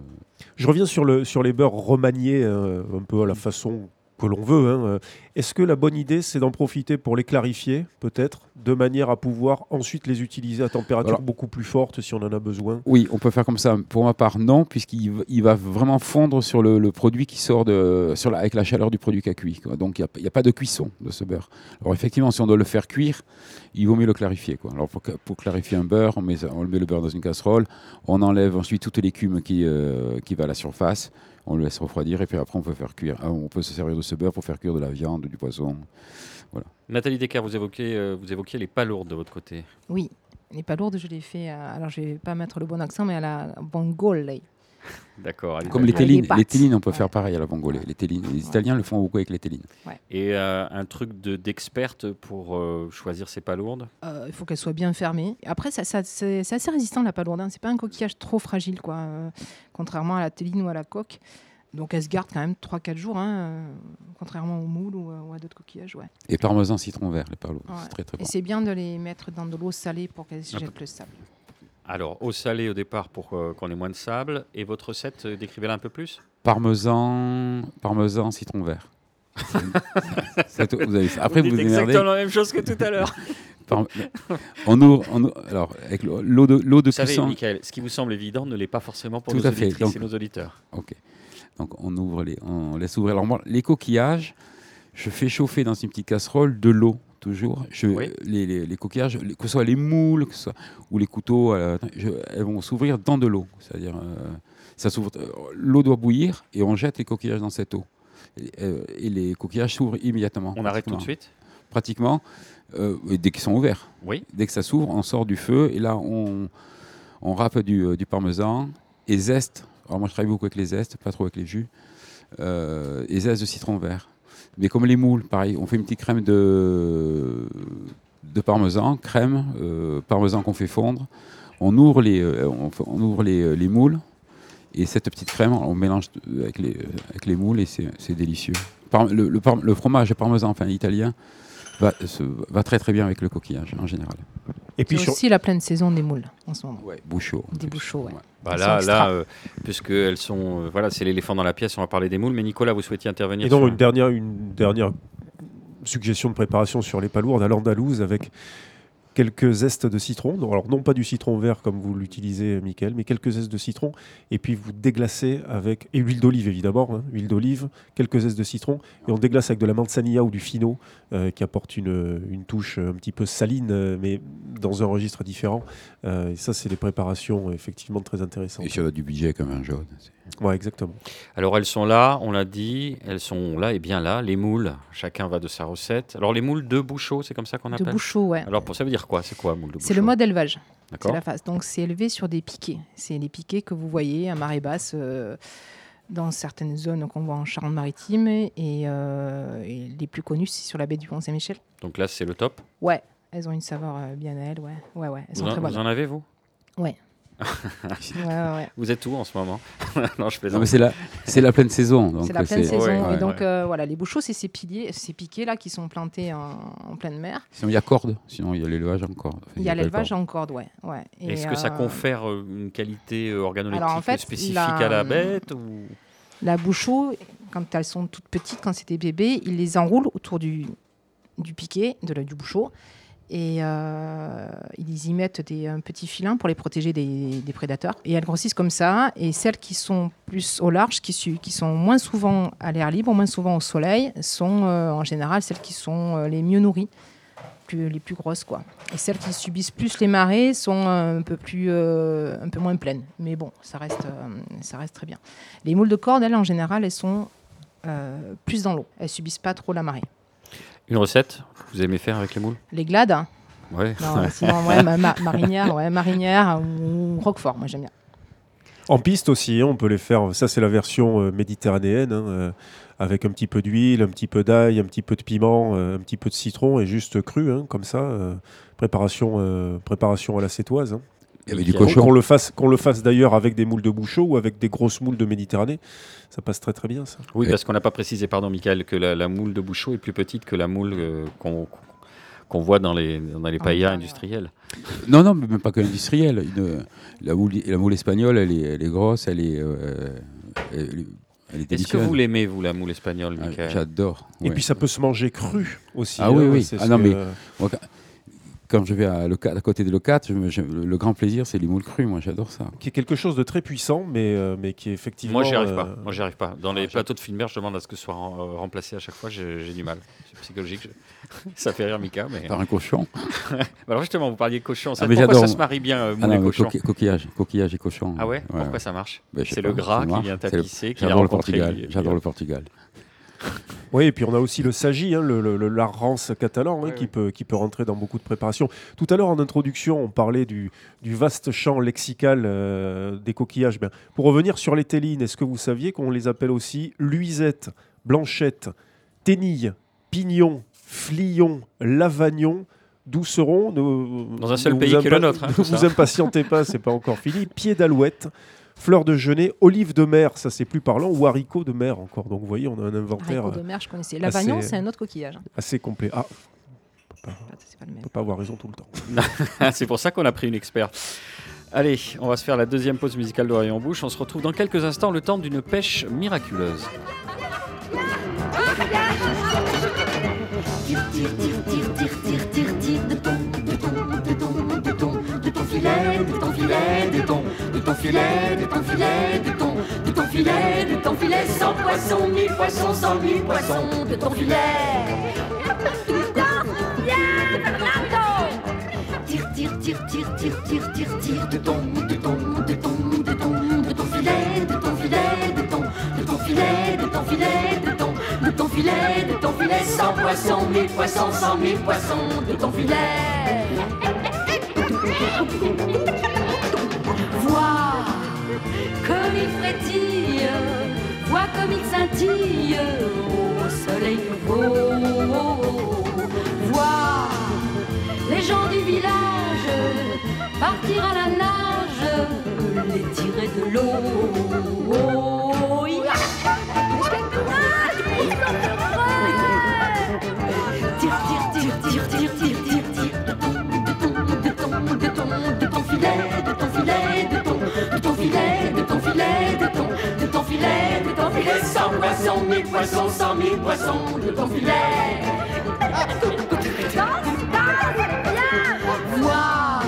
Speaker 3: Je reviens sur, le, sur les beurres remaniés euh, un peu à la façon que l'on veut. hein. Est-ce que la bonne idée, c'est d'en profiter pour les clarifier, peut-être, de manière à pouvoir ensuite les utiliser à température
Speaker 4: Alors-
Speaker 3: beaucoup plus forte si on en a besoin?
Speaker 4: Oui, on peut faire comme ça. Pour ma part, non, puisqu'il il va vraiment fondre sur le, le produit qui sort de, sur la- avec la chaleur du produit qui a cuit. quoi. Donc il n'y a, pas de cuisson de ce beurre. Alors effectivement, si on doit le faire cuire, il vaut mieux le clarifier. Quoi. Alors pour, clarifier un beurre, on met, on le met le beurre dans une casserole, on enlève ensuite toute l'écume qui, euh, qui va à la surface, on le laisse refroidir et puis après on peut faire cuire. Ah, On peut se servir de ce beurre pour faire cuire de la viande, du poisson.
Speaker 1: Nathalie Decker, vous évoquiez, euh, vous évoquiez les palourdes de votre côté.
Speaker 2: Oui, les palourdes, je les fais. à- alors, je vais pas mettre le bon accent, mais à la bongole.
Speaker 1: D'accord.
Speaker 4: Comme les tellines, les tellines, on peut
Speaker 2: Ouais.
Speaker 4: faire pareil à la vongole. Les, tellines, les Italiens le font beaucoup avec les tellines.
Speaker 1: Et euh, un truc de- d'experte pour euh, choisir ces palourdes?
Speaker 2: Euh, il faut qu'elle soit bien fermée. Après, ça, ça- c'est assez résistant la palourde. hein. C'est pas un coquillage trop fragile, quoi. euh, contrairement à la téline ou à la coque. Donc, elle se garde quand même 3-4 jours, hein, euh, contrairement au moule ou, euh, ou à d'autres coquillages. Ouais.
Speaker 4: Et parmesan citron vert, les palourdes.
Speaker 2: Ouais.
Speaker 4: C'est très très
Speaker 2: Et c'est bien de les mettre dans de l'eau salée pour qu'elles
Speaker 1: Un
Speaker 2: jettent le sable.
Speaker 1: Alors, au salé au départ pour euh, qu'on ait moins de sable. Et votre recette, euh, décrivez-la un peu plus
Speaker 4: Parmesan, parmesan citron vert. C'est tout, vous avez ça. Après, vous
Speaker 1: dites
Speaker 4: vous émerdez.
Speaker 1: exactement la même chose que tout à l'heure.
Speaker 4: Par- on ouvre, on ouvre- alors, avec l'eau l'eau de, l'eau de
Speaker 1: Vous savez. Michael, ce qui vous semble évident ne l'est pas forcément pour
Speaker 4: Tout
Speaker 1: nos
Speaker 4: à fait,
Speaker 1: auditrices
Speaker 4: donc-
Speaker 1: et nos auditeurs.
Speaker 4: Ok. Donc, on ouvre les, on laisse ouvrir. Alors, moi, les coquillages, je fais chauffer dans une petite casserole de l'eau, toujours. Je,
Speaker 1: Oui.
Speaker 4: les, les- les coquillages, les- que ce soit les moules, que ce soit, ou les couteaux, euh, je- elles vont s'ouvrir dans de l'eau. C'est-à-dire, euh, ça s'ouvre, euh, l'eau doit bouillir et on jette les coquillages dans cette eau. Et, euh, et les coquillages s'ouvrent immédiatement.
Speaker 1: On arrête tout de suite?
Speaker 4: Pratiquement, dès qu'ils sont ouverts.
Speaker 1: Oui.
Speaker 4: Dès que ça s'ouvre, on sort du feu et là, on, on râpe du, du parmesan et zeste. Alors moi, je travaille beaucoup avec les zestes, pas trop avec les jus. Et zeste de citron vert. Mais comme les moules, pareil, on fait une petite crème de, de parmesan, crème, euh, parmesan qu'on fait fondre. On ouvre les, euh, on, ouvre les, euh, les moules et cette petite crème, on mélange avec les, avec les moules et c'est délicieux. Le, le fromage parmesan, enfin italien, va, va très très bien avec le coquillage en général.
Speaker 3: Et puis
Speaker 2: C'est
Speaker 3: sur-
Speaker 2: aussi la pleine saison des moules en ce moment.
Speaker 4: Ouais, bouchot.
Speaker 2: Des bouchots, ouais.
Speaker 1: Bah là, là euh, puisque elles sont, euh, voilà, c'est l'éléphant dans la pièce. On va parler des moules. Mais Nicolas, vous souhaitiez intervenir
Speaker 3: Et donc
Speaker 1: sur-
Speaker 3: une dernière, une dernière suggestion de préparation sur les palourdes à l'andalouse avec quelques zestes de citron. Non, alors non pas du citron vert comme vous l'utilisez, Michael, mais quelques zestes de citron. Et puis vous déglacez avec et l'huile d'olive évidemment, hein, huile d'olive, quelques zestes de citron, et on déglace avec de la manzanilla ou du fino euh, qui apporte une, une touche un petit peu saline, euh, mais dans un registre différent. Euh, et ça, c'est des préparations effectivement très intéressantes.
Speaker 4: Et si on a du budget comme un jaune.
Speaker 3: Ouais, exactement.
Speaker 1: Alors elles sont là, on l'a dit, elles sont là et bien là. Les moules, chacun va de sa recette. Alors les moules de Bouchot, c'est comme ça qu'on
Speaker 2: De
Speaker 1: appelle.
Speaker 2: bouchot, ouais.
Speaker 1: Alors pour ça veut dire quoi C'est quoi moule de
Speaker 2: C'est le mode élevage. C'est la phase. Donc c'est élevé sur des piquets. C'est les piquets que vous voyez à marée basse euh, dans certaines zones qu'on voit en Charente-Maritime et, euh, et les plus connus c'est sur la baie du Pont-Saint-Michel.
Speaker 1: Donc là c'est le top.
Speaker 2: Ouais, elles ont une saveur euh, bien à elles, ouais. Ouais, ouais, elles
Speaker 1: Vous
Speaker 2: sont
Speaker 1: en,
Speaker 2: très
Speaker 1: vous
Speaker 2: bonnes.
Speaker 1: en avez vous?
Speaker 2: Ouais. Ouais, ouais, ouais.
Speaker 1: Vous êtes où en ce moment Non, je
Speaker 4: Non,
Speaker 1: plaisante.
Speaker 4: mais c'est la, c'est la pleine saison. donc
Speaker 2: C'est la pleine saison.
Speaker 1: Ouais,
Speaker 2: et donc
Speaker 1: ouais.
Speaker 2: euh, voilà, les bouchots, c'est ces piliers, ces piquets là qui sont plantés en, en pleine mer.
Speaker 4: Sinon, il y a corde. Sinon, il y a l'élevage en corde. Enfin,
Speaker 2: Il y a l'élevage en corde, ouais. ouais. Et,
Speaker 1: Est-ce que ça
Speaker 2: euh,
Speaker 1: confère euh, une qualité organoleptique
Speaker 2: Alors, en fait,
Speaker 1: spécifique
Speaker 2: la-
Speaker 1: à la bête ou...
Speaker 2: La bouchot, quand elles sont toutes petites, quand c'est des bébés, ils les enroulent autour du, du piquet, de la- du bouchot. Et euh, ils y mettent des un petit filin pour les protéger des, prédateurs. Et elles grossissent comme ça. Et celles qui sont plus au large, qui, sont moins souvent à l'air libre, moins souvent au soleil, sont euh, en général celles qui sont euh, les mieux nourries, les plus grosses. quoi. Et celles qui subissent plus les marées sont un peu, plus, euh, un peu moins pleines. Mais bon, ça reste, euh, ça reste très bien. Les moules de corde, elles, en général, elles sont euh, plus dans l'eau. Elles subissent pas trop la marée.
Speaker 1: Une recette? Vous aimez faire avec les moules
Speaker 2: Les glades, hein.
Speaker 1: Ouais.
Speaker 2: non, sinon, ouais, ma- ma- marinière, ouais, marinière ou roquefort, moi j'aime bien.
Speaker 3: En piste aussi, hein, on peut les faire. Ça, c'est la version euh, méditerranéenne, hein, euh, avec un petit peu d'huile, un petit peu d'ail, un petit peu de piment, euh, un petit peu de citron et juste cru, hein, comme ça. euh, préparation, euh, préparation à la sétoise. hein.
Speaker 4: Il y avait du
Speaker 1: Qu'on-
Speaker 3: le fasse, qu'on le fasse d'ailleurs avec des moules de bouchot ou avec des grosses moules de Méditerranée, ça passe très très bien. Ça.
Speaker 1: Oui, parce qu'on n'a pas précisé, pardon, Michael, que la, la moule de Bouchot est plus petite que la moule euh, qu'on qu'on voit dans les, dans les
Speaker 2: Ah,
Speaker 1: paillas
Speaker 2: ouais.
Speaker 1: industriels.
Speaker 4: Non, non, mais même pas que l'industriel. Une- La moule, la moule espagnole, elle est, elle est grosse, elle est, euh, elle, elle est
Speaker 1: Est-ce que vous l'aimez, vous, la moule espagnole,
Speaker 4: Ah,
Speaker 1: Michael?
Speaker 4: J'adore.
Speaker 3: Et puis ça peut se manger cru aussi.
Speaker 4: Ah oui,
Speaker 3: hein,
Speaker 4: oui.
Speaker 3: c'est
Speaker 4: Ah non,
Speaker 3: que-
Speaker 4: mais- Moi, quand- je vais à, à côté de Leucate, je me- je- le, le grand plaisir, c'est les moules crues. Moi, j'adore ça.
Speaker 3: qui est quelque chose de très puissant, mais, euh, mais qui est effectivement.
Speaker 1: Moi, j'y arrive
Speaker 3: euh,
Speaker 1: pas. Moi, j'y arrive pas. Dans les
Speaker 3: j'ai-
Speaker 1: plateaux de filmer, je demande à ce que ce soit rem- euh, remplacé à chaque fois. J'ai du mal. C'est psychologique. je- Ça fait rire Mika, mais.
Speaker 4: Par un cochon.
Speaker 1: Bah Alors justement, vous parliez de cochon. Ça,
Speaker 4: Ah, mais
Speaker 1: pourquoi
Speaker 4: j'adore.
Speaker 1: ça se marie bien, euh,
Speaker 4: Ah non,
Speaker 1: et cochon
Speaker 4: coquillage, coquillage et cochon.
Speaker 1: Ah ouais, Pourquoi ça marche?
Speaker 4: Ben,
Speaker 1: C'est le gras qui vient
Speaker 4: le-
Speaker 1: tapisser,
Speaker 4: J'adore le. Portugal. J'adore le Portugal.
Speaker 3: Oui, et puis on a aussi le sagi, hein, le, le, rance catalan, hein,
Speaker 1: Ouais,
Speaker 3: qui. Peut, qui peut rentrer dans beaucoup de préparations. Tout à l'heure, en introduction, on parlait du, du vaste champ lexical euh, des coquillages. Ben, pour revenir sur les télines, est-ce que vous saviez qu'on les appelle aussi luisette, blanchette, ténille, pignon, flion, lavagnon? Douceron ne-
Speaker 1: Dans un seul pays
Speaker 3: vous
Speaker 1: que le nôtre, hein,
Speaker 3: Ne vous impatientez pas, c'est pas encore fini. Pied d'alouette, fleur de genêt, olive de mer, ça c'est plus parlant, ou haricot de mer encore. Donc vous voyez, on a un inventaire
Speaker 2: Haricots
Speaker 3: euh,
Speaker 2: de mer, je connaissais. L'Avagnon,
Speaker 3: assez-
Speaker 2: c'est un autre coquillage. hein.
Speaker 3: assez complet. Ah, on
Speaker 2: même.
Speaker 3: peut pas avoir raison tout le temps.
Speaker 1: C'est pour ça qu'on a pris une experte. Allez, on va se faire la deuxième pause musicale d'Oreille en bouche. On se retrouve dans quelques instants, le temps d'une pêche miraculeuse.
Speaker 6: Tire, tire, tire, tire, tire, tire, tire, tire de ton, de ton, de ton, de ton, de ton filet, de ton filet, de ton, ton filet, de ton filet, de ton, de ton filet, de ton filet, sans poisson, mille poissons, cent mille poissons, de ton filet. Tire, tire, tire, tire, tire, tire, tire, tire de ton, de ton, de ton, de ton, de ton filet, de ton filet, de ton, de ton filet, de ton filet, de ton, de ton filet, de ton filet, sans poisson, mille poissons, cent mille poissons, de ton filet. Vois comme il frétille, vois comme il scintille au soleil nouveau. Vois les gens du village partir à la nage, les tirer de l'eau. Filet, cent poissons, mille poissons, cent mille poissons, de ton filet. Vois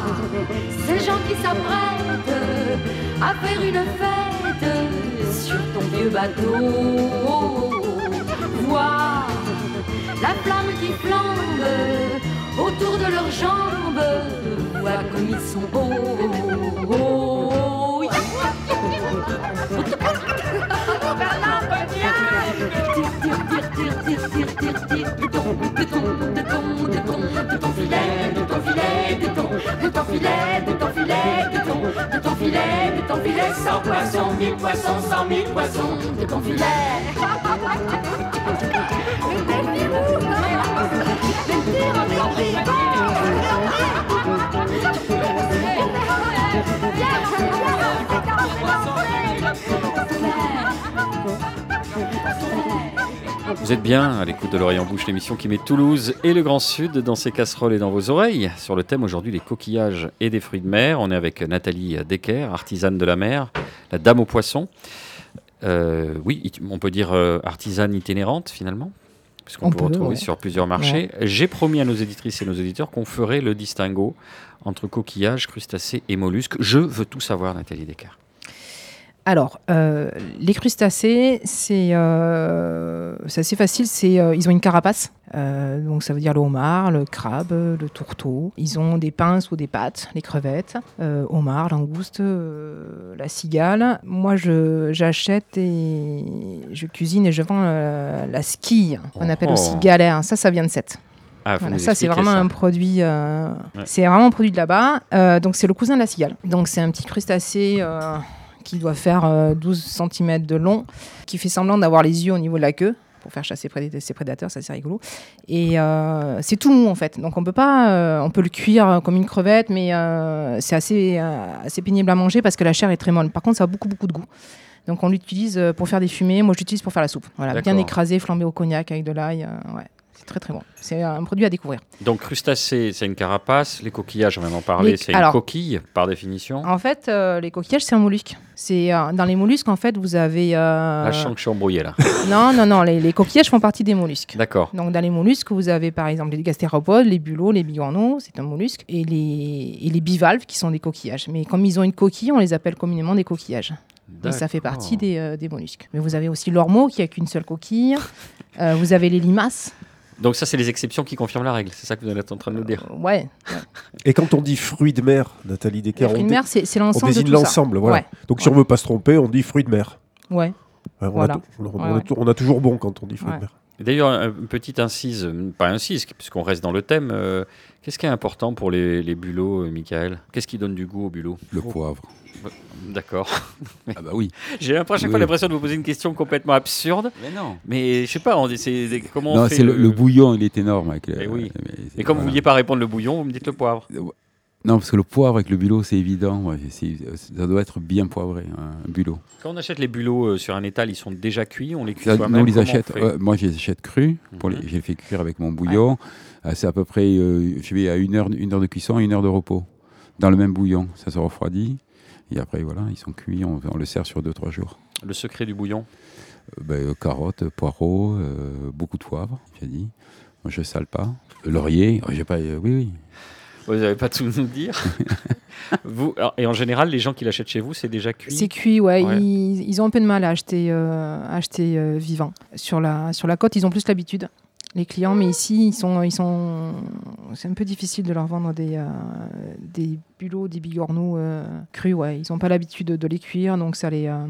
Speaker 6: ces gens qui s'apprêtent à faire une fête sur ton vieux bateau. Vois la flamme qui flambe autour de leurs jambes. Vois comme ils sont beaux. Cent poissons, mille poissons, cent mille poissons, de ton filet.
Speaker 1: Vous êtes bien à l'écoute de l'Oreille en bouche, l'émission qui met Toulouse et le Grand Sud dans ses casseroles et dans vos oreilles. Sur le thème aujourd'hui, les coquillages et des fruits de mer. On est avec Nathalie Decker, artisane de la mer, la dame aux poissons. Euh, oui, on peut dire euh, artisane itinérante finalement, puisqu'on
Speaker 2: On
Speaker 1: peut,
Speaker 2: peut,
Speaker 1: retrouver
Speaker 2: ouais.
Speaker 1: sur plusieurs marchés. J'ai promis à nos éditrices et nos éditeurs qu'on ferait le distinguo entre coquillages, crustacés et mollusques. Je veux tout savoir, Nathalie Decker.
Speaker 2: Alors, euh, les crustacés, c'est euh, c'est assez facile. C'est euh, ils ont une carapace. Donc ça veut dire le homard, le crabe, le tourteau. Ils ont des pinces ou des pattes, les crevettes, homard, langouste, la cigale. Moi, je j'achète et je cuisine et je vends la skille. On appelle
Speaker 1: Oh.
Speaker 2: aussi galère. Ça, ça vient de Sète.
Speaker 1: Ah,
Speaker 2: Voilà, ça, c'est vraiment
Speaker 1: ça.
Speaker 2: un produit. euh,
Speaker 1: Ouais.
Speaker 2: C'est vraiment un produit de là-bas. Euh, donc, c'est le cousin de la cigale. Donc, c'est un petit crustacé euh, qui doit faire euh, 12 cm de long, qui fait semblant d'avoir les yeux au niveau de la queue pour faire chasser ses prédateurs, ça c'est rigolo. Et euh, c'est tout mou en fait, donc on peut pas, euh, on peut le cuire euh, comme une crevette, mais euh, c'est assez, euh, assez pénible à manger parce que la chair est très molle. Par contre, ça a beaucoup beaucoup de goût. Donc on l'utilise euh, pour faire des fumées. Moi, je l'utilise pour faire la soupe. Voilà, bien écrasé, flambé au cognac avec de l'ail. euh, ouais, c'est très très bon. C'est un produit à découvrir.
Speaker 1: Donc crustacés, c'est une carapace. Les coquillages, on vient d'en parler, c'est une coquille par définition.
Speaker 2: En fait, euh, les coquillages, c'est un mollusque. C'est euh, dans les mollusques, en fait, vous avez. euh,
Speaker 1: Là, je sens que je suis embrouillé là.
Speaker 2: Non, non, non. Les, les coquillages font partie des mollusques.
Speaker 1: D'accord.
Speaker 2: Donc, dans les mollusques, vous avez par exemple les gastéropodes, les bulots, les bigorneaux, c'est un mollusque, et les, et les bivalves qui sont des coquillages. Mais comme ils ont une coquille, on les appelle communément des coquillages. Mais ça fait partie des, euh, des mollusques. Mais vous avez aussi l'ormeau qui a qu'une seule coquille. Euh, vous avez les limaces.
Speaker 1: Donc ça, c'est les exceptions qui confirment la règle. C'est ça que vous êtes en train de nous dire.
Speaker 2: Euh, ouais.
Speaker 3: Et quand on dit fruits de mer, Nathalie Decker,
Speaker 2: fruits
Speaker 3: on,
Speaker 2: de mer, c'est
Speaker 3: on
Speaker 2: l'ensemble de
Speaker 3: désigne
Speaker 2: tout ça.
Speaker 3: l'ensemble. Voilà.
Speaker 2: Ouais.
Speaker 3: Donc si on ne veut pas se tromper, on dit fruits de mer.
Speaker 2: Ouais.
Speaker 3: Ouais, on,
Speaker 2: Voilà.
Speaker 3: a, on on on toujours bon quand on dit fruits
Speaker 2: Ouais.
Speaker 3: de mer.
Speaker 1: D'ailleurs, un- une petite incise, euh, pas incise, puisqu'on reste dans le thème. euh, Qu'est-ce qui est important pour les, les bulots, euh, Michael? Qu'est-ce qui donne du goût au bulot
Speaker 4: Le poivre.
Speaker 1: D'accord.
Speaker 4: Ah bah oui.
Speaker 1: J'ai à chaque
Speaker 4: Oui.
Speaker 1: fois l'impression de vous poser une question complètement absurde.
Speaker 4: Mais non.
Speaker 1: Mais je sais pas, on dit, c'est- comment on fait
Speaker 4: c'est le, le bouillon, il est énorme. Avec le-
Speaker 1: Eh oui.
Speaker 4: mais
Speaker 1: Et comme vous
Speaker 4: voilà.
Speaker 1: vouliez pas répondre le bouillon, vous me dites le poivre.
Speaker 4: Non, parce que le poivre avec le bulot, c'est évident. ouais, ça doit être bien poivré, un bulot.
Speaker 1: Quand on achète les bulots euh, sur un étal, ils sont déjà cuits, on les cuit soi-même.
Speaker 4: on les achète. euh, moi, je les achète crus. Pour les, je les fais cuire avec mon bouillon. Euh, c'est à peu près, euh, je vais à une heure, une heure de cuisson et une heure de repos. Dans le même bouillon. Ça se refroidit. Et après, voilà, ils sont cuits. On, on le sert sur 2-3 jours.
Speaker 1: Le secret du bouillon
Speaker 4: Euh, ben, euh, carottes, poireaux, euh, beaucoup de poivre, j'ai dit. Moi, je sale pas. Le laurier, oh, j'ai pas. euh, oui, oui.
Speaker 1: Vous n'avez pas tout nous dire. vous, alors, et en général, les gens qui l'achètent chez vous, c'est déjà cuit.
Speaker 2: C'est cuit, ouais.
Speaker 1: Ouais.
Speaker 2: Ils, ils ont un peu de mal à acheter, euh, à acheter euh, vivant. Sur la, sur la côte, ils ont plus l'habitude, les clients, mais ici, ils sont, ils sont, c'est un peu difficile de leur vendre des, euh, des bulots, des bigorneaux euh, crus, ouais. Ils n'ont pas l'habitude de, de les cuire, donc ça les, euh,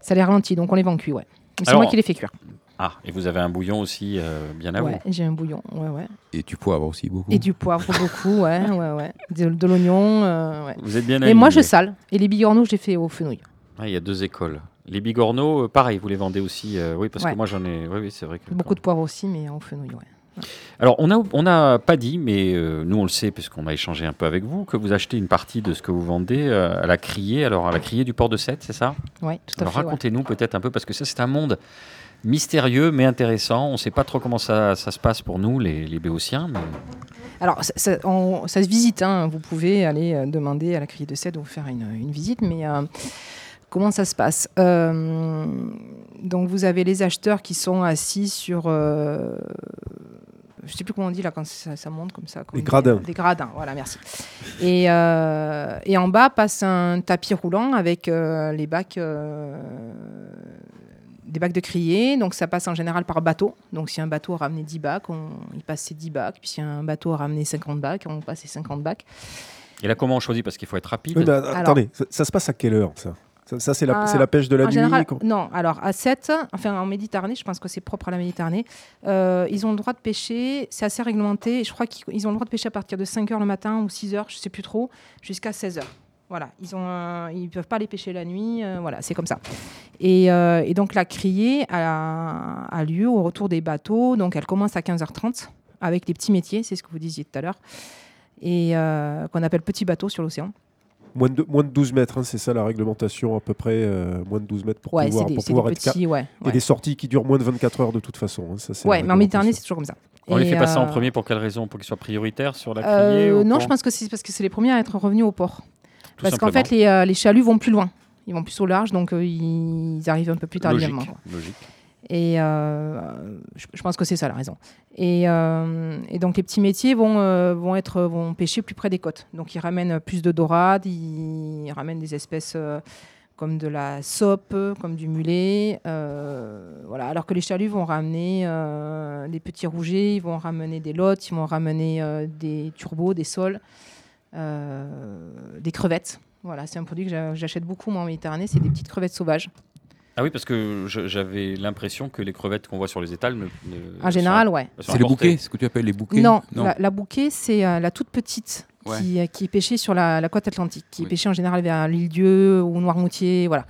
Speaker 2: ça les ralentit, donc on les vend cuits, ouais. C'est moi qui les fais cuire.
Speaker 1: Ah, et vous avez un bouillon aussi euh, bien à
Speaker 2: Ouais, j'ai un bouillon, ouais, ouais.
Speaker 4: Et du poivre aussi, beaucoup.
Speaker 2: Et du poivre beaucoup, ouais, ouais, ouais. De, de l'oignon, euh, ouais.
Speaker 1: vous. Êtes bien
Speaker 2: Et moi, je sale. Et les bigorneaux, je les fais au fenouil.
Speaker 1: Ah, il y a deux écoles. Les bigorneaux, euh, pareil, vous les vendez aussi. euh, oui, parce
Speaker 2: Ouais.
Speaker 1: que moi j'en ai. Oui, oui, c'est vrai que.
Speaker 2: Beaucoup de poivre aussi, mais au fenouil, ouais.
Speaker 1: Alors, on n'a on a pas dit, mais euh, nous on le sait, puisqu'on a échangé un peu avec vous, que vous achetez une partie de ce que vous vendez euh, à la criée. Alors, à la criée du port de Sète, c'est ça?
Speaker 2: Ouais, tout à
Speaker 1: Alors,
Speaker 2: fait. ouais.
Speaker 1: racontez-nous peut-être un peu, parce que ça, c'est un monde mystérieux mais intéressant. On ne sait pas trop comment ça, ça se passe pour nous, les, les Béotiens. Mais...
Speaker 2: Alors, ça, ça- on- ça se visite. hein. Vous pouvez aller euh, demander à la criée de Cède de vous faire une, une visite, mais comment ça se passe Euh, Donc, vous avez les acheteurs qui sont assis sur. euh, je sais plus comment on dit là quand ça, ça monte comme ça. comme
Speaker 3: Les gradins.
Speaker 2: Des gradins, voilà, merci. Et, euh, et en bas passe un tapis roulant avec euh, les bacs. euh, des bacs de criée, donc ça passe en général par bateau. Donc si un bateau a ramené 10 bacs, on, il passe ses 10 bacs. Puis si un bateau a ramené 50 bacs, on passe ses 50 bacs.
Speaker 1: Et là, comment on choisit? Parce qu'il faut être rapide.
Speaker 3: Mais attendez, ça, ça se passe à quelle heure ça? Ça, ça, c'est la,
Speaker 2: Ah,
Speaker 3: pêche de la nuit
Speaker 2: général, non. Alors à 7, enfin en Méditerranée, je pense que c'est propre à la Méditerranée, euh, ils ont le droit de pêcher, c'est assez réglementé. Je crois qu'ils ont le droit de pêcher à partir de 5 heures le matin ou 6 heures, je sais plus trop, jusqu'à 16 heures. Voilà, ils ont, ils peuvent pas les pêcher la nuit. euh, voilà, c'est comme ça. Et, euh, et donc la criée a, a lieu au retour des bateaux. Donc elle commence à 15h30 avec les petits métiers, c'est ce que vous disiez tout à l'heure, et euh, qu'on appelle petits bateaux sur l'océan.
Speaker 3: Moins, de, moins de 12 mètres, hein, c'est ça la réglementation à peu près, euh, moins de 12 mètres pour
Speaker 2: Ouais,
Speaker 3: pouvoir,
Speaker 2: des,
Speaker 3: pour
Speaker 2: c'est des
Speaker 3: pouvoir être ca-
Speaker 2: petits, ouais.
Speaker 3: Et des sorties qui durent moins de 24 heures de toute façon. hein, ça,
Speaker 2: Ouais, mais en Méditerranée, c'est toujours comme ça.
Speaker 1: On les
Speaker 2: Et,
Speaker 1: fait passer en
Speaker 2: euh,
Speaker 1: premier pour quelle raison? Pour qu'ils soient prioritaires sur la
Speaker 2: Euh,
Speaker 1: criée ou
Speaker 2: non, je pense que c'est parce que c'est les premiers à être revenus au port.
Speaker 1: Tout
Speaker 2: parce qu'en fait, les, euh, les chaluts vont plus loin. Ils vont plus au large, donc euh, ils arrivent un peu plus tardivement.
Speaker 1: Logique.
Speaker 2: quoi.
Speaker 1: logique.
Speaker 2: Et euh, je, pense que c'est ça la raison. Et, euh, donc les petits métiers vont, euh, vont, être, vont pêcher plus près des côtes. Donc ils ramènent plus de dorades, ils ramènent des espèces comme de la sope, comme du mulet. voilà. Alors que les chaluts vont ramener des petits rougets, ils vont ramener des lottes, ils vont ramener des turbos, des sols, des crevettes. Voilà, c'est un produit que j'a- j'achète beaucoup moi en Méditerranée, c'est des petites crevettes sauvages.
Speaker 1: Ah oui, parce que je- j'avais l'impression que les crevettes qu'on voit sur les étals ne. ne-
Speaker 2: En général, ouais.
Speaker 1: sont
Speaker 4: C'est le
Speaker 1: importées.
Speaker 4: bouquet, ce que tu appelles les bouquets
Speaker 2: Non, La, la bouquet, c'est euh, la toute petite
Speaker 4: Ouais.
Speaker 2: qui, euh, qui est pêchée sur la, la côte atlantique, qui est
Speaker 4: Oui.
Speaker 2: pêchée en général vers l'île-dieu ou Noirmoutier, voilà.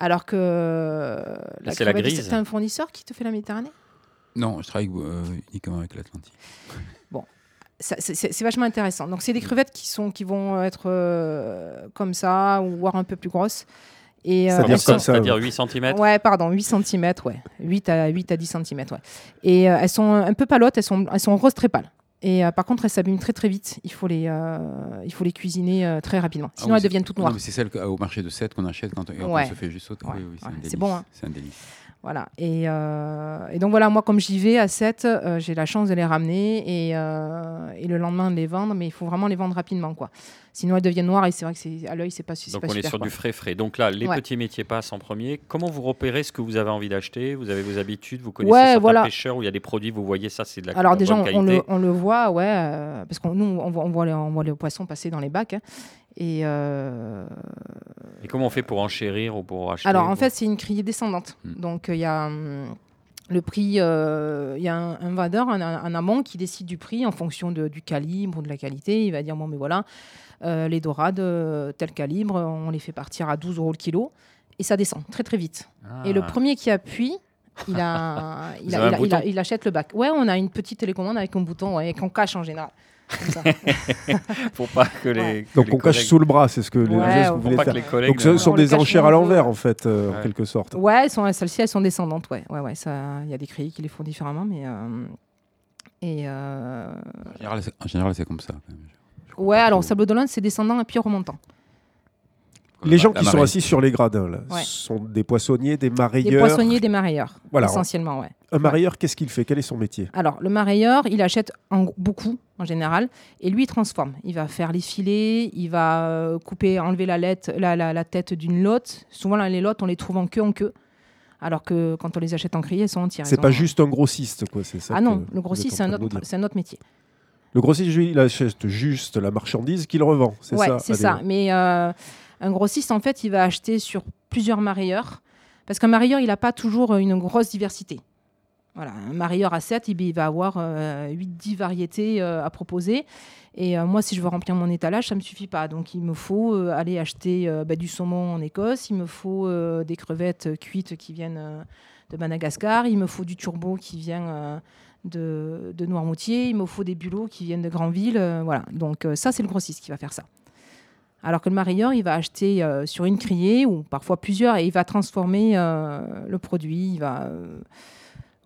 Speaker 2: Alors que euh, la
Speaker 1: c'est la
Speaker 2: crevette,
Speaker 1: grise.
Speaker 2: c'est un fournisseur qui te fait la Méditerranée?
Speaker 4: Non, je travaille euh, uniquement avec l'Atlantique.
Speaker 2: Ça, c'est- c'est c'est vachement intéressant. Donc, c'est des crevettes qui, sont, qui vont être euh, comme ça, ou voire un peu plus grosses. Euh,
Speaker 3: C'est-à-dire comme ça,
Speaker 1: C'est-à-dire
Speaker 3: ouais.
Speaker 1: 8 cm.
Speaker 2: Ouais, pardon, 8 cm, ouais. 8 à, 8 à 10 cm, ouais. Et euh, elles sont un peu palottes, elles sont, elles sont roses très pâles. Et euh, par contre, elles s'abîment très très vite. Il faut les, euh, il faut les cuisiner euh, très rapidement. Sinon,
Speaker 4: Ah oui,
Speaker 2: elles deviennent toutes noires.
Speaker 4: mais c'est celle au marché de 7 qu'on achète quand
Speaker 2: Ouais.
Speaker 4: on se fait juste sauter.
Speaker 2: Ouais,
Speaker 4: Oui, oui, c'est
Speaker 2: ouais, bon, hein.
Speaker 4: C'est un délice.
Speaker 2: Voilà. Et, euh, et donc voilà, moi, comme j'y vais à 7, euh, j'ai la chance de les ramener et, euh, et le lendemain de les vendre, mais il faut vraiment les vendre rapidement, quoi. Sinon, elles deviennent noires et c'est vrai que c'est à l'œil, c'est pas,
Speaker 1: Donc
Speaker 2: pas
Speaker 1: on est sur
Speaker 2: quoi.
Speaker 1: du frais frais. Donc là, les
Speaker 2: Ouais.
Speaker 1: petits métiers passent en premier. Comment vous repérez ce que vous avez envie d'acheter? Vous avez vos habitudes? Vous connaissez
Speaker 2: Ouais,
Speaker 1: certains
Speaker 2: voilà.
Speaker 1: pêcheurs où il y a des produits, vous voyez ça, c'est de la
Speaker 2: Alors déjà, on, on
Speaker 1: qualité.
Speaker 2: le, on le voit, ouais, euh, parce que nous, on voit, on, voit les, on voit les poissons passer dans les bacs. hein. Et euh,
Speaker 1: Et comment on fait pour enchérir ou pour acheter
Speaker 2: alors, en fait, c'est une criée descendante.
Speaker 4: Mm.
Speaker 2: Donc, il y a hum, le prix, euh, il y a un, un vendeur, un, un amont qui décide du prix en fonction de- du calibre, de la qualité. Il va dire, bon, mais voilà, euh, les dorades, euh, tel calibre, on les fait partir à 12 euros le kilo. Et ça descend très, très vite. Et le
Speaker 1: Ah.
Speaker 2: premier qui appuie, a, a- a- il achète le bac. Ouais, on a une petite télécommande avec un bouton ouais, qu'on cache en général. Comme ça.
Speaker 1: pour pas que les.
Speaker 2: Ouais.
Speaker 1: que
Speaker 3: Donc
Speaker 1: les
Speaker 3: on cache sous le bras, c'est ce que le
Speaker 2: Ouais,
Speaker 3: vous
Speaker 1: pour
Speaker 3: voulez
Speaker 1: pas que
Speaker 3: faire.
Speaker 1: les collègues.
Speaker 3: Donc ce
Speaker 1: ne-
Speaker 3: sont
Speaker 2: On
Speaker 3: des enchères à l'envers en fait, euh, en quelque sorte.
Speaker 2: Ouais, elles sont- celles-ci, elles sont descendantes. Ouais, ouais, ouais. Ça, il y a des créés qui les font différemment, mais euh, et euh,
Speaker 4: En général, c'est- comme ça.
Speaker 2: ouais. Alors
Speaker 4: trop.
Speaker 2: sable d'Olonne, c'est descendant et puis remontant.
Speaker 3: Les gens qui sont assis sur les gradins là,
Speaker 2: Ouais.
Speaker 3: sont des poissonniers, des
Speaker 2: Des
Speaker 3: marailleurs.
Speaker 2: poissonniers, des marailleurs,
Speaker 3: Voilà.
Speaker 2: essentiellement, ouais.
Speaker 3: Un marailleur, qu'est-ce qu'il fait? Quel est son métier?
Speaker 2: Alors, le marailleur, il achète en beaucoup en général et lui, il transforme. Il va faire les filets, il va euh, couper, enlever la, lette- la, la- la tête d'une lotte. Souvent, là, les lottes, on les trouve en queue en queue. Alors que quand on les achète en criée, elles sont entières.
Speaker 3: C'est pas juste un grossiste, quoi. C'est ça.
Speaker 2: Ah non, le grossiste, c'est un, autre- un autre métier.
Speaker 3: Le grossiste, lui, il achète juste la marchandise qu'il revend. C'est
Speaker 2: Ouais,
Speaker 3: ça?
Speaker 2: c'est ça. Mais euh, un grossiste, en fait, il va acheter sur plusieurs marailleurs. Parce qu'un marailleur, il n'a pas toujours une grosse diversité. Voilà, un marailleur à 7, il va avoir 8-10 variétés euh, à proposer. Et euh, moi, si je veux remplir mon étalage, ça ne me suffit pas. Donc, il me faut euh, aller acheter euh, bah, du saumon en Écosse, il me faut euh, des crevettes euh, cuites qui viennent euh, de Madagascar, il me faut du turbo qui vient euh, de, de Noirmoutier, il me faut des bulots qui viennent de Granville. euh, voilà, donc euh, ça, c'est le grossiste qui va faire ça. Alors que le marailleur, il va acheter euh, sur une criée ou parfois plusieurs et il va transformer euh, le produit. Il va, euh,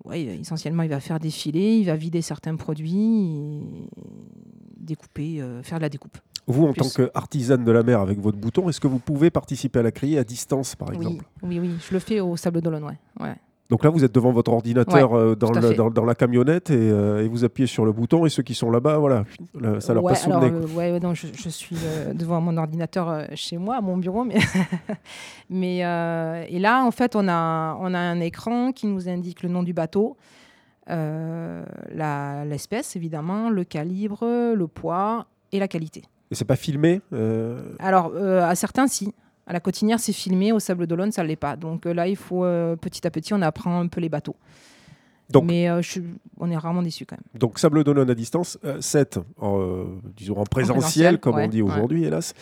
Speaker 2: ouais, essentiellement, il va faire des filets, il va vider certains produits, et découper, faire de la découpe.
Speaker 3: Vous, en tant qu'artisane de la mer avec votre bouton, est-ce que vous pouvez participer à la criée à distance, par
Speaker 2: Oui,
Speaker 3: exemple?
Speaker 2: Oui, oui, je le fais au Sable d'Olonne, ouais. ouais.
Speaker 3: Donc là, vous êtes devant votre ordinateur euh, dans, le- la camionnette et, euh, et vous appuyez sur le bouton et ceux qui sont là-bas, voilà, là, ça leur
Speaker 2: ouais,
Speaker 3: passe sous le
Speaker 2: alors,
Speaker 3: nez. quoi.
Speaker 2: euh, ouais, ouais, non, je, je suis euh, devant mon ordinateur chez moi, à mon bureau, mais, mais et là, en fait, on a, on a un écran qui nous indique le nom du bateau, l'espèce évidemment, le calibre, le poids et la qualité.
Speaker 3: Et c'est pas filmé
Speaker 2: Alors, à certains, si. À la cotinière, c'est filmé. Au Sable d'Olonne, ça ne l'est pas. Donc euh, là, il faut euh, petit à petit, on apprend un peu les bateaux.
Speaker 3: Donc-
Speaker 2: Mais euh, je suis- on est rarement déçus quand même.
Speaker 3: Donc Sable d'Olonne à distance, 7, disons en présentiel,
Speaker 2: présentiel,
Speaker 3: comme
Speaker 2: ouais,
Speaker 3: on dit
Speaker 2: ouais.
Speaker 3: aujourd'hui, hélas.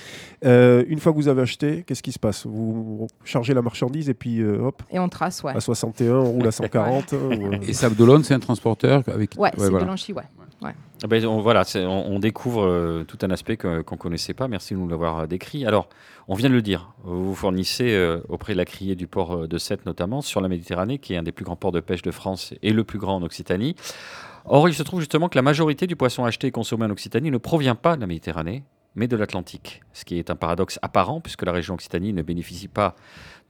Speaker 3: Euh, une fois que vous avez acheté, qu'est-ce qui se passe? Vous chargez la marchandise et puis euh, hop,
Speaker 2: Et on trace, ouais.
Speaker 3: à 61, on roule à 140. ou, euh,
Speaker 4: Et Sable d'Olonne, c'est un transporteur avec.
Speaker 2: Ouais, c'est
Speaker 4: voilà.
Speaker 2: de l'anchi, ouais.
Speaker 1: Ah ben, on, voilà, on, découvre euh, tout un aspect qu'on ne connaissait pas. Merci de nous l'avoir euh, décrit. Alors, on vient de le dire, vous fournissez euh, auprès de la criée du port de Sète, notamment, sur la Méditerranée, qui est un des plus grands ports de pêche de France et le plus grand en Occitanie. Or, il se trouve justement que la majorité du poisson acheté et consommé en Occitanie ne provient pas de la Méditerranée, mais de l'Atlantique, ce qui est un paradoxe apparent puisque la région Occitanie ne bénéficie pas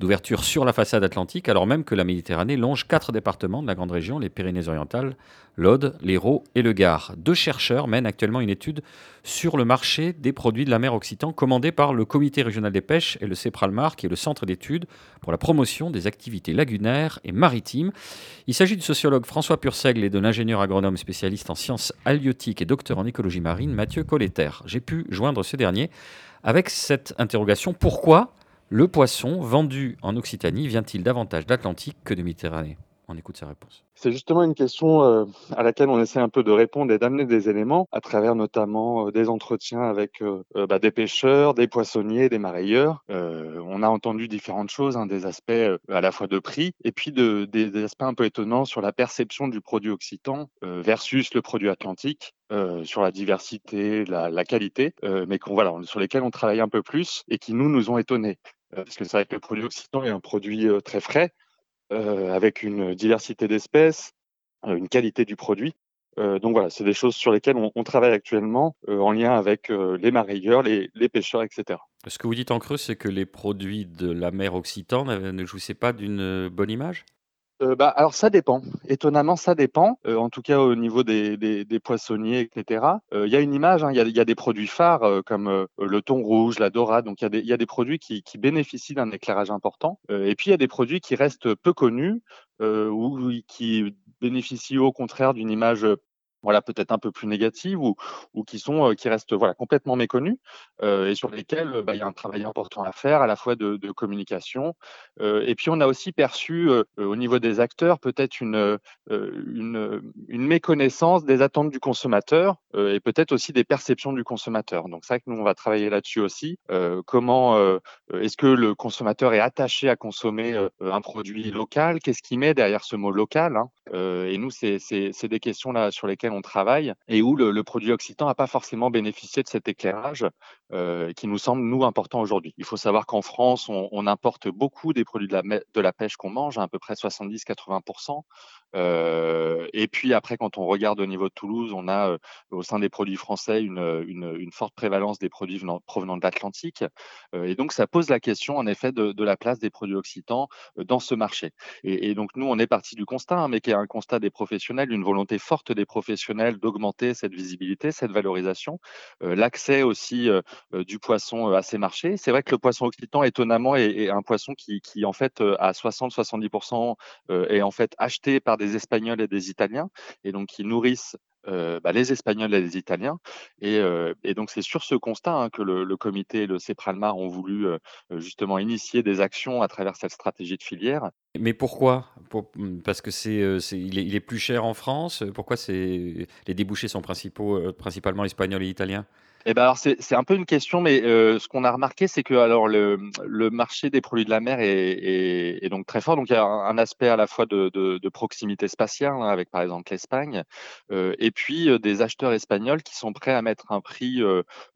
Speaker 1: d'ouverture sur la façade atlantique, alors même que la Méditerranée longe quatre départements de la grande région, les Pyrénées-Orientales, l'Aude, l'Hérault et le Gard. Deux chercheurs mènent actuellement une étude sur le marché des produits de la mer Occitan, commandée par le Comité régional des pêches et le CEPRALMAR, qui est le centre d'études pour la promotion des activités lagunaires et maritimes. Il s'agit du sociologue François Purseigle et de l'ingénieur agronome spécialiste en sciences halieutiques et docteur en écologie marine Mathieu Colletter. J'ai pu joindre ce dernier avec cette interrogation pourquoi le poisson vendu en Occitanie vient-il davantage d'Atlantique que de Méditerranée? On écoute sa réponse.
Speaker 7: C'est justement une question euh, à laquelle on essaie un peu de répondre et d'amener des éléments à travers notamment euh, des entretiens avec euh, bah, des pêcheurs, des poissonniers, des marailleurs. on a entendu différentes choses, hein, des aspects à la fois de prix et puis de, des, aspects un peu étonnants sur la perception du produit occitan versus le produit atlantique. Sur la diversité, la, qualité, mais sur lesquels on travaille un peu plus et qui nous nous ont étonnés. Euh, parce que c'est vrai que le produit occitan est un produit très frais, avec une diversité d'espèces, une qualité du produit. donc voilà, c'est des choses sur lesquelles on, travaille actuellement en lien avec les marailleurs, les, les, pêcheurs, etc.
Speaker 1: Ce que vous dites en creux, c'est que les produits de la mer Occitan ne jouissaient pas d'une bonne image?
Speaker 7: Euh, bah, alors ça dépend. Étonnamment, ça dépend. Euh, en tout cas, au niveau des, des, des poissonniers, etc. Euh, il y a une image. hein, Il y, a, y a des produits phares euh, comme le thon rouge, la dorade. Donc il y, y a des produits qui, qui bénéficient d'un éclairage important. Et puis il y a des produits qui restent peu connus ou qui bénéficient au contraire d'une image voilà, peut-être un peu plus négatives ou, ou qui sont euh, qui restent voilà complètement méconnus euh, et sur lesquels euh, bah, il y a un travail important à faire à la fois de, communication et puis on a aussi perçu au niveau des acteurs peut-être une, une une méconnaissance des attentes du consommateur et peut-être aussi des perceptions du consommateur. Donc c'est vrai que nous on va travailler là-dessus aussi comment est-ce que le consommateur est attaché à consommer un produit local? Qu'est-ce qui met derrière ce mot local hein? Et nous c'est des questions là sur lesquelles on travaille et où le, produit occitan n'a pas forcément bénéficié de cet éclairage euh, qui nous semble, nous, important aujourd'hui. Il faut savoir qu'en France, on, importe beaucoup des produits de la, de la pêche qu'on mange, à, peu près 70-80%. Euh, et puis après, quand on regarde au niveau de Toulouse, on a euh, au sein des produits français une, une, forte prévalence des produits venant, provenant de l'Atlantique. Et donc, ça pose la question, en effet, de, la place des produits occitans dans ce marché. Et, et, donc, nous, on est parti du constat, hein, mais qui est un constat des professionnels, une volonté forte des professionnels d'augmenter cette visibilité, cette valorisation, euh, l'accès aussi euh, du poisson à ces marchés. C'est vrai que le poisson occitan, étonnamment, est, un poisson qui, en fait, à 60-70% est en fait acheté par des Espagnols et des Italiens, et donc qui nourrissent euh, bah, les Espagnols et les Italiens. Et, euh, donc c'est sur ce constat hein, que le, comité et le CEPRALMAR ont voulu euh, justement initier des actions à travers cette stratégie de filière.
Speaker 1: Mais pourquoi? Parce que c'est, il, est, il est plus cher en France. Pourquoi c'est les débouchés sont principaux, principalement espagnols et italiens?
Speaker 7: Eh ben alors c'est, un peu une question, mais euh, ce qu'on a remarqué, c'est que alors le, marché des produits de la mer est, donc très fort. Donc il y a un, aspect à la fois de, proximité spatiale hein, avec par exemple l'Espagne, euh, et puis euh, des acheteurs espagnols qui sont prêts à mettre un prix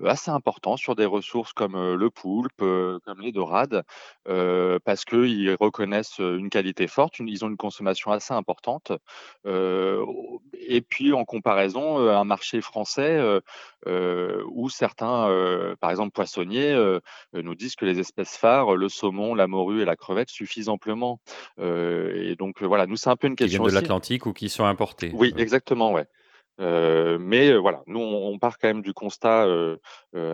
Speaker 7: assez important sur des ressources comme le poulpe, comme les dorades, parce qu'ils reconnaissent une qualité forte, ils ont une consommation assez importante, et puis en comparaison un marché français où certains, euh, par exemple poissonniers, euh, nous disent que les espèces phares, le saumon, la morue et la crevette suffisent amplement. Euh, et donc voilà, nous c'est un peu une question.
Speaker 1: Qui viennent de l'Atlantique ou qui sont importés.
Speaker 7: Oui, exactement, ouais. Euh, mais euh, voilà, nous on, part quand même du constat euh,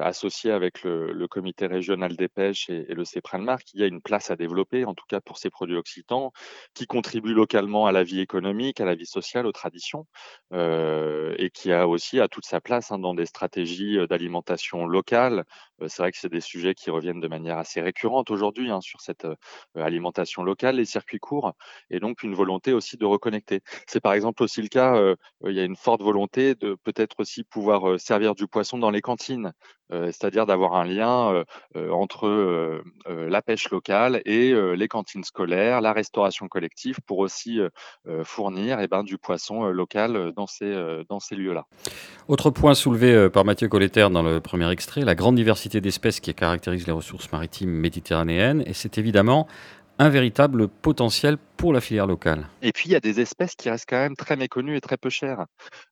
Speaker 7: associé avec le, le, comité régional des pêches et, et le CEPRALMAR qu'il y a une place à développer, en tout cas pour ces produits occitans, qui contribuent localement à la vie économique, à la vie sociale, aux traditions, et qui a aussi à toute sa place hein, dans des stratégies d'alimentation locale. C'est vrai que c'est des sujets qui reviennent de manière assez récurrente aujourd'hui hein, sur cette alimentation locale, les circuits courts, et donc une volonté aussi de reconnecter. C'est par exemple aussi le cas, il y a une forte volonté de peut-être aussi pouvoir servir du poisson dans les cantines, c'est-à-dire d'avoir un lien entre la pêche locale et les cantines scolaires, la restauration collective pour aussi fournir eh ben, du poisson local dans ces, dans ces lieux-là.
Speaker 1: Autre point soulevé par Mathieu Colletter dans le premier extrait, la grande diversité d'espèces qui caractérise les ressources maritimes méditerranéennes, et c'est évidemment un véritable potentiel pour la filière locale.
Speaker 7: Et puis, il y a des espèces qui restent quand même très méconnues et très peu chères.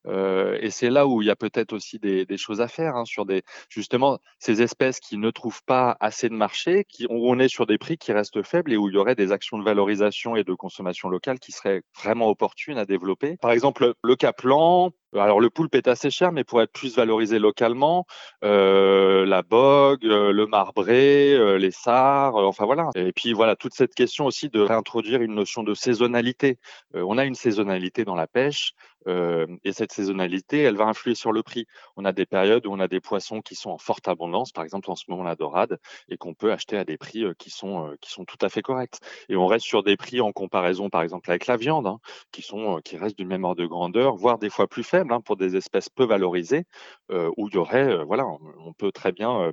Speaker 7: Euh, et c'est là où il y a peut-être aussi des, choses à faire hein, sur justement ces espèces qui ne trouvent pas assez de marché, qui, où on est sur des prix qui restent faibles et où il y aurait des actions de valorisation et de consommation locale qui seraient vraiment opportunes à développer. Par exemple, le caplan, alors le poulpe est assez cher, mais pour être plus valorisé localement, euh, la bogue, euh, le marbré, euh, les sards, euh, enfin voilà. Et puis voilà, toute cette question aussi de réintroduire une notion de saisonnalité. Euh, on a une saisonnalité dans la pêche, euh, et cette saisonnalité, elle va influer sur le prix. On a des périodes où on a des poissons qui sont en forte abondance, par exemple en ce moment la dorade, et qu'on peut acheter à des prix qui sont qui sont tout à fait corrects. Et on reste sur des prix en comparaison, par exemple avec la viande, hein, qui sont qui restent d'une même ordre de grandeur, voire des fois plus faibles hein, pour des espèces peu valorisées, euh, où il y aurait, euh, voilà, on peut très bien euh,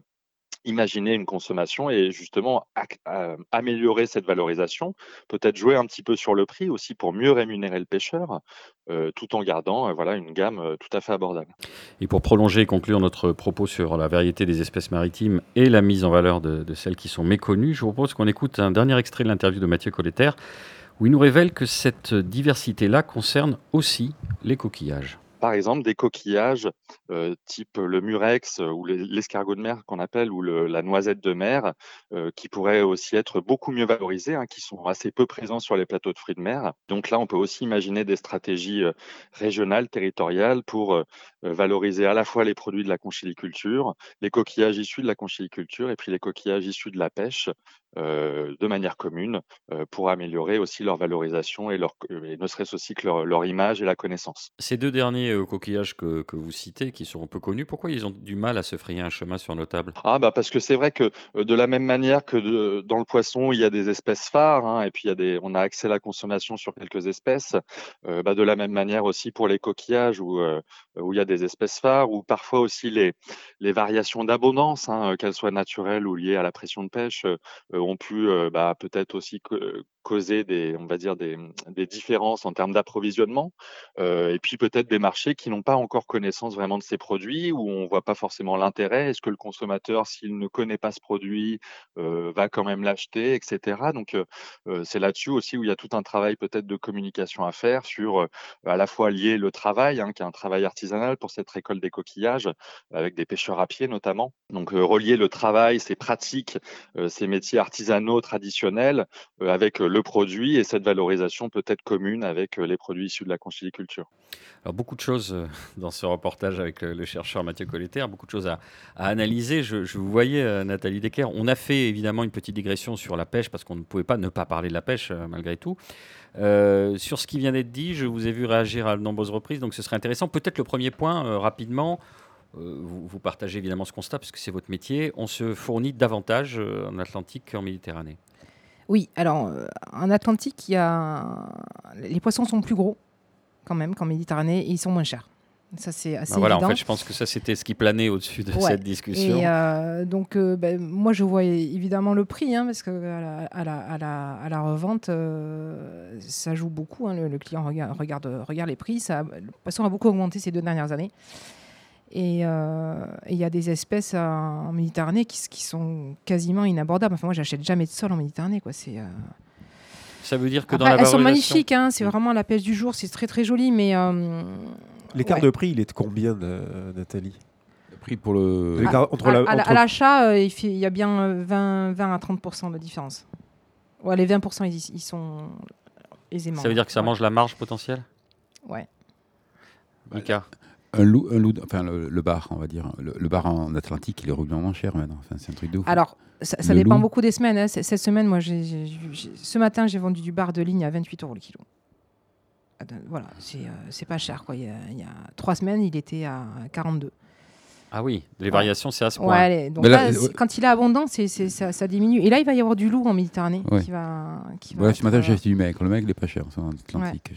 Speaker 7: imaginer une consommation et justement améliorer cette valorisation, peut-être jouer un petit peu sur le prix aussi pour mieux rémunérer le pêcheur, tout en gardant voilà, une gamme tout à fait abordable.
Speaker 1: Et pour prolonger et conclure notre propos sur la variété des espèces maritimes et la mise en valeur de, de celles qui sont méconnues, je vous propose qu'on écoute un dernier extrait de l'interview de Mathieu Colletter, où il nous révèle que cette diversité-là concerne aussi les coquillages
Speaker 7: par exemple des coquillages euh, type le murex euh, ou l'escargot de mer qu'on appelle ou la noisette de mer euh, qui pourraient aussi être beaucoup mieux valorisés, hein, qui sont assez peu présents sur les plateaux de fruits de mer. Donc là, on peut aussi imaginer des stratégies régionales, territoriales pour valoriser à la fois les produits de la conchiliculture, les coquillages issus de la conchiliculture et puis les coquillages issus de la pêche de manière commune pour améliorer aussi leur valorisation et ne serait-ce aussi que leur, leur image et la connaissance.
Speaker 1: Ces deux derniers coquillages que, vous citez, qui sont un peu connus, pourquoi ils ont du mal à se frayer un chemin sur nos tables?
Speaker 7: Ah bah parce que c'est vrai que euh, de la même manière que dans le poisson, il y a des espèces phares, hein, et puis il y a des, on a accès à la consommation sur quelques espèces, euh, bah de la même manière aussi pour les coquillages où, euh, où il y a des espèces phares, ou parfois aussi les, les variations d'abondance, hein, qu'elles soient naturelles ou liées à la pression de pêche, ont pu bah, peut-être aussi causer des, on va dire des, des différences en termes d'approvisionnement, et puis peut-être des marchés qui n'ont pas encore connaissance vraiment de ces produits, où on voit pas forcément l'intérêt. Est-ce que le consommateur, s'il ne connaît pas ce produit, euh, va quand même l'acheter, etc. Donc euh, c'est là-dessus aussi où il y a tout un travail peut-être de communication à faire sur euh, à la fois lier le travail, hein, qui est un travail artisanal pour cette récolte des coquillages, avec des pêcheurs à pied notamment. Donc relier le travail, ces pratiques, ces métiers artisanaux traditionnels avec le produit et cette valorisation peut-être commune avec les produits issus de la conchyliculture.
Speaker 1: Alors beaucoup de choses euh, dans ce reportage avec le chercheur Mathieu Colletter, beaucoup de choses à, analyser. Je, vous voyais, euh, Nathalie Decker. On a fait évidemment une petite digression sur la pêche parce qu'on ne pouvait pas ne pas parler de la pêche euh, malgré tout. Euh, sur ce qui vient d'être dit, je vous ai vu réagir à de nombreuses reprises, donc ce serait intéressant. Peut-être le premier point, euh, rapidement. Vous, vous, partagez évidemment ce constat parce que c'est votre métier. On se fournit davantage en Atlantique qu'en Méditerranée.
Speaker 2: Oui, alors en Atlantique, il y a... les poissons sont plus gros quand même qu'en Méditerranée et ils sont moins chers. Ça, c'est assez
Speaker 1: bah voilà,
Speaker 2: évident.
Speaker 1: en fait, je pense que ça, c'était ce qui planait au-dessus de
Speaker 2: Ouais.
Speaker 1: cette discussion.
Speaker 2: Et euh, donc, euh, ben, moi, je vois évidemment le prix, hein, parce que à la, à la, à la, à la revente, euh, ça joue beaucoup. Hein, le, le, client regarde, regarde, regarde les prix. Ça, le poisson a beaucoup augmenté ces deux dernières années. Et il y a des espèces en Méditerranée qui, qui, sont quasiment inabordables. Enfin, moi, j'achète jamais de sol en Méditerranée. Quoi. C'est
Speaker 1: ça veut dire que
Speaker 2: Après,
Speaker 1: dans la
Speaker 2: elles sont magnifiques, hein, c'est vraiment la pêche du jour, c'est très très joli, mais euh,
Speaker 3: L'écart
Speaker 2: Ouais.
Speaker 3: de prix, il est de combien, euh, Nathalie?
Speaker 4: Le prix pour le.
Speaker 3: L'écart entre
Speaker 2: à,
Speaker 3: la-
Speaker 2: à la-
Speaker 3: entre-
Speaker 2: à l'achat, euh, il, fait- il y a bien euh, 20, 20 à 30% de différence. Ouais, les 20%, ils, ils sont aisément.
Speaker 1: Ça veut dire que ça
Speaker 2: Ouais.
Speaker 1: mange la marge potentielle?
Speaker 2: Ouais.
Speaker 1: Lucas
Speaker 4: Un loup, un loup, enfin le, le bar, on va dire. Le, le bar en Atlantique, il est régulièrement cher maintenant. Enfin, c'est un truc de ouf.
Speaker 2: Alors, ça, dépend
Speaker 4: loup.
Speaker 2: beaucoup des semaines. hein. Cette semaine, moi, j'ai- j'ai- j'ai- ce matin, j'ai vendu du bar de ligne à 28 euros le kilo. Attends, Voilà, c'est euh, c'est pas cher. Quoi. Il, y a, il y a trois semaines, il était à 42.
Speaker 1: Ah oui, les
Speaker 2: Ouais.
Speaker 1: variations, c'est à ce point.
Speaker 2: Ouais, allez, donc
Speaker 4: Mais là,
Speaker 2: là,
Speaker 4: euh,
Speaker 2: c'est-
Speaker 4: ouais.
Speaker 2: quand il est abondant, c'est c'est- ça, ça diminue. Et là, il va y avoir du loup en Méditerranée
Speaker 4: Ouais.
Speaker 2: qui va. Qui
Speaker 4: ce matin,
Speaker 2: euh,
Speaker 4: j'ai acheté du maigre. Le maigre, il est pas cher, c'est en Atlantique.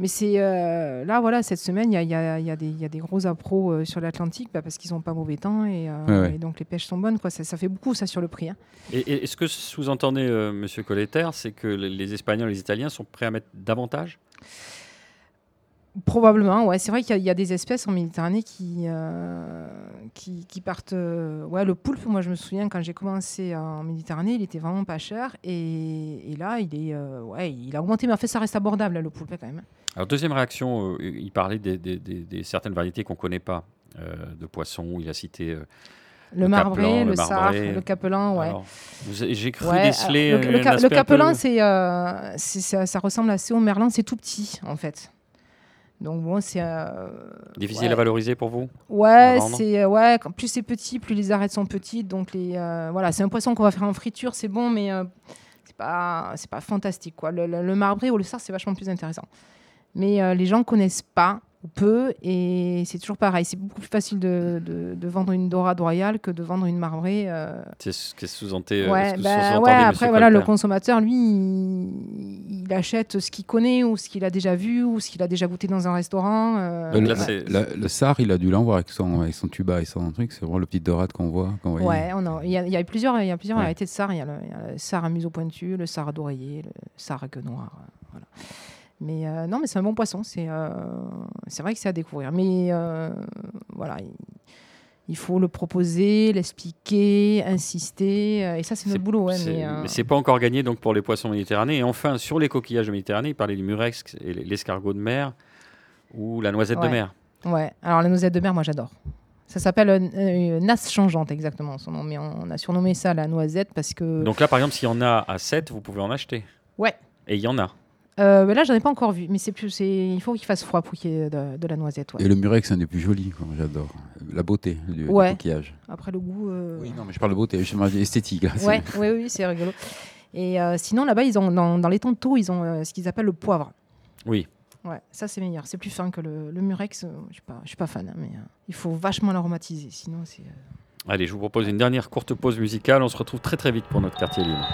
Speaker 2: Mais c'est euh, là, voilà, cette semaine, il y a, y y des- il y a des gros appros euh, sur l'Atlantique bah, parce qu'ils n'ont pas mauvais temps et, euh,
Speaker 4: Ouais, ouais.
Speaker 2: et donc les pêches sont bonnes. Quoi. Ça, ça fait beaucoup, ça, sur le prix. hein.
Speaker 1: Et, et est-ce que sous-entendez, euh, Monsieur Colletter, c'est que les, Espagnols et les Italiens sont prêts à mettre davantage?
Speaker 2: Alors, à, à- à l'achat, il fait- il y a bien 20, 20 à 30% de différence. Ouais, les 20%, ils, y sont, ils sont aisément. Probablement, ouais. C'est vrai qu'il y, a- il y a des espèces en Méditerranée qui, euh, qui, qui partent. euh, ouais, le poulpe, moi je me souviens quand j'ai commencé en Méditerranée, il était vraiment pas cher. Et, et là, il, est, euh, ouais, il a augmenté, mais en fait, ça reste abordable, là, le poulpe quand même.
Speaker 1: Alors, deuxième réaction, euh, il parlait des, des- des- des certaines variétés qu'on ne connaît pas euh, de poissons. Il a cité. euh,
Speaker 2: Le,
Speaker 1: Le
Speaker 2: marbré, le, sarre, le capelan, ouais.
Speaker 1: J'ai cru
Speaker 2: Ouais,
Speaker 1: déceler.
Speaker 2: le,
Speaker 1: euh,
Speaker 2: ca- le
Speaker 1: peu-
Speaker 2: c'est, euh, c'est- ça, ça ressemble assez au merlan, c'est tout petit en fait. Donc bon, c'est. euh,
Speaker 1: Difficile
Speaker 2: ouais.
Speaker 1: à valoriser pour vous
Speaker 2: Ouais, c'est ouais. Plus c'est petit, plus les arêtes sont petites. Donc les voilà, c'est un poisson qu'on va faire en friture, c'est bon, mais c'est pas c'est pas fantastique quoi. Le marbré ou le sar, c'est vachement plus intéressant. Mais euh, les gens connaissent pas ou peu, et c'est toujours pareil. C'est beaucoup plus facile de, de- de vendre une dorade royale que de vendre une marbrée. euh,
Speaker 1: C'est ce que sous-entendait. euh,
Speaker 2: Ouais, bah ouais, après, voilà, le consommateur, lui, il, il achète ce qu'il connaît ou ce qu'il a déjà vu ou ce qu'il a déjà goûté dans un restaurant. euh,
Speaker 4: le,
Speaker 1: là,
Speaker 2: ouais.
Speaker 1: c'est-
Speaker 4: la- le sar, il a dû l'envoyer avec son, avec son tuba et son truc. C'est vraiment le petit dorade qu'on voit. voyait.
Speaker 2: Ouais, il y, a- il y a plusieurs, il y a plusieurs
Speaker 4: Ouais.
Speaker 2: variétés de sar. Il y a le, il y a le sar à museau pointu, le sar à d'oreiller, le sar à queue noire. euh, voilà. Mais euh, non, mais c'est un bon poisson. C'est euh, vrai que c'est à découvrir. Mais euh, voilà, il, il faut le proposer, l'expliquer, insister. euh, et ça, c'est notre boulot.
Speaker 1: C'est-
Speaker 2: mais,
Speaker 1: c'est pas encore gagné donc pour les poissons méditerranéens. Et enfin, sur les coquillages de Méditerranée, il parlait du murex et l'escargot de mer ou la noisette de mer.
Speaker 2: Ouais, alors la noisette de mer, moi j'adore. Ça s'appelle euh, nasse changeante, exactement son nom. Mais on a surnommé ça la noisette parce que.
Speaker 1: Donc là, par exemple, s'il y en a à 7, vous pouvez en acheter.
Speaker 2: Ouais.
Speaker 1: Et il y en a.
Speaker 2: Euh, mais là, j'en ai pas encore vu. Mais c'est plus, c'est, il faut qu'il fasse froid pour qu'il y ait de, de la noisette. ouais.
Speaker 4: Et le murex, c'est un des plus jolis. quoi, J'adore. La beauté du, du
Speaker 2: Ouais.
Speaker 4: coquillage.
Speaker 2: Après le goût. euh,
Speaker 4: Oui, non, mais je parle de beauté, justement, esthétique. Là,
Speaker 2: Ouais, oui, oui, c'est rigolo. Et euh, sinon, là-bas, ils ont dans, dans les tantôt, ils ont euh, ce qu'ils appellent le poivre.
Speaker 1: Oui.
Speaker 2: Ouais, ça c'est meilleur. C'est plus fin que le, le murex. je suis pas, je suis pas fan, hein, mais euh, il faut vachement l'aromatiser. Sinon, c'est. euh,
Speaker 1: Allez, je vous propose une dernière courte pause musicale. On se retrouve très très vite pour notre quartier libre.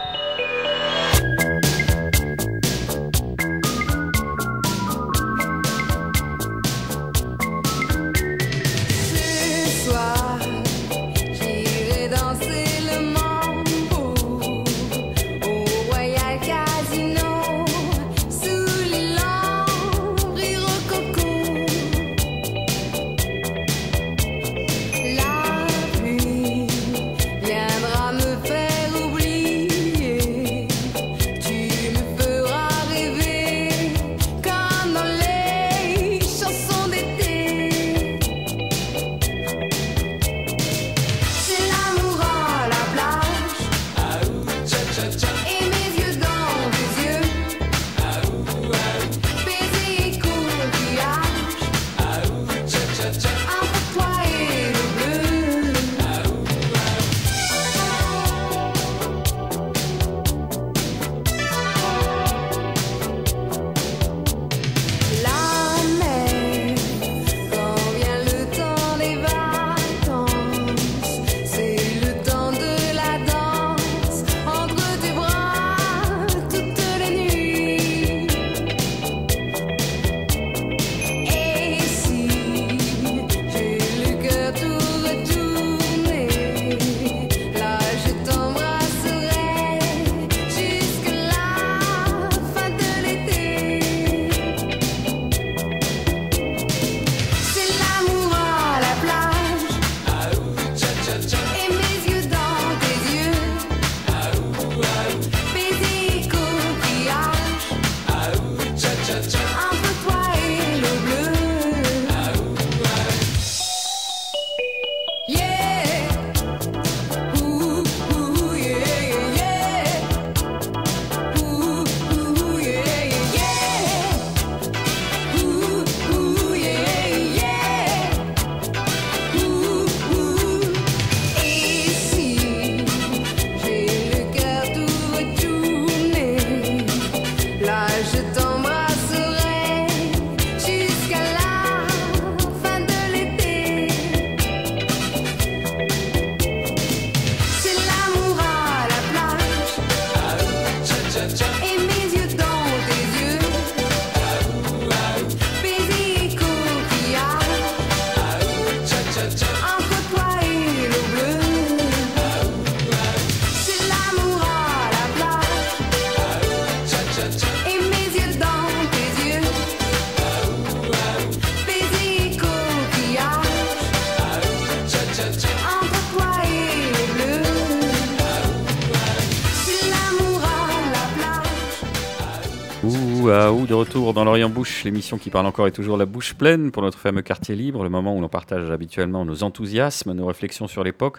Speaker 1: Retour dans l'Orient Bouche, l'émission qui parle encore et toujours la bouche pleine pour notre fameux quartier libre, le moment où l'on partage habituellement nos enthousiasmes, nos réflexions sur l'époque,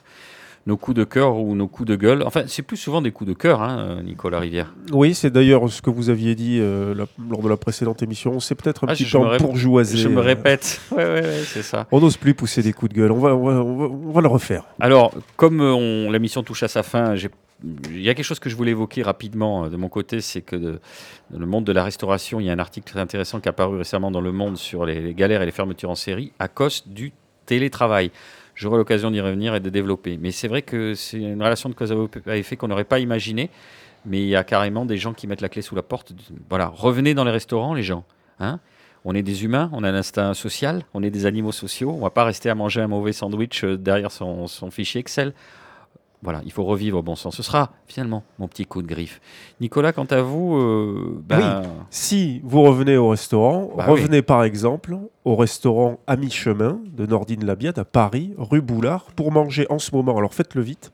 Speaker 1: nos coups de cœur ou nos coups de gueule. Enfin, c'est plus souvent des coups de cœur, hein, Nicolas Rivière.
Speaker 3: Oui, c'est d'ailleurs ce que vous aviez dit euh, la- lors de la précédente émission. C'est peut-être un
Speaker 1: Ah,
Speaker 3: petit peu bourgeoisé.
Speaker 1: Je me
Speaker 3: euh,
Speaker 1: répète. Ouais, ouais, ouais, c'est ça.
Speaker 3: On n'ose plus pousser des coups de gueule. On va, on va, on va- on va le refaire.
Speaker 1: Alors, comme euh, on- l'émission touche à sa fin, j'ai- il y a quelque chose que je voulais évoquer rapidement euh, de mon côté, c'est que dans le monde de la restauration, il y a un article très intéressant qui est apparu récemment dans Le Monde sur les, galères et les fermetures en série à cause du télétravail. J'aurai l'occasion d'y revenir et de développer. Mais c'est vrai que c'est une relation de cause à effet qu'on n'aurait pas imaginé. Mais il y a carrément des gens qui mettent la clé sous la porte. Voilà, revenez dans les restaurants, les gens. Hein on est des humains, on a un instinct social, on est des animaux sociaux. On va pas rester à manger un mauvais sandwich euh, derrière son fichier Excel. Voilà, il faut revivre au bon sens. Ce sera finalement mon petit coup de griffe. Nicolas, quant à vous, euh, ben,
Speaker 3: Si vous revenez au restaurant,
Speaker 1: Bah
Speaker 3: revenez par exemple au restaurant à mi-chemin de Nordine Labiade à Paris, rue Boulard, pour manger en ce moment. Alors faites-le vite.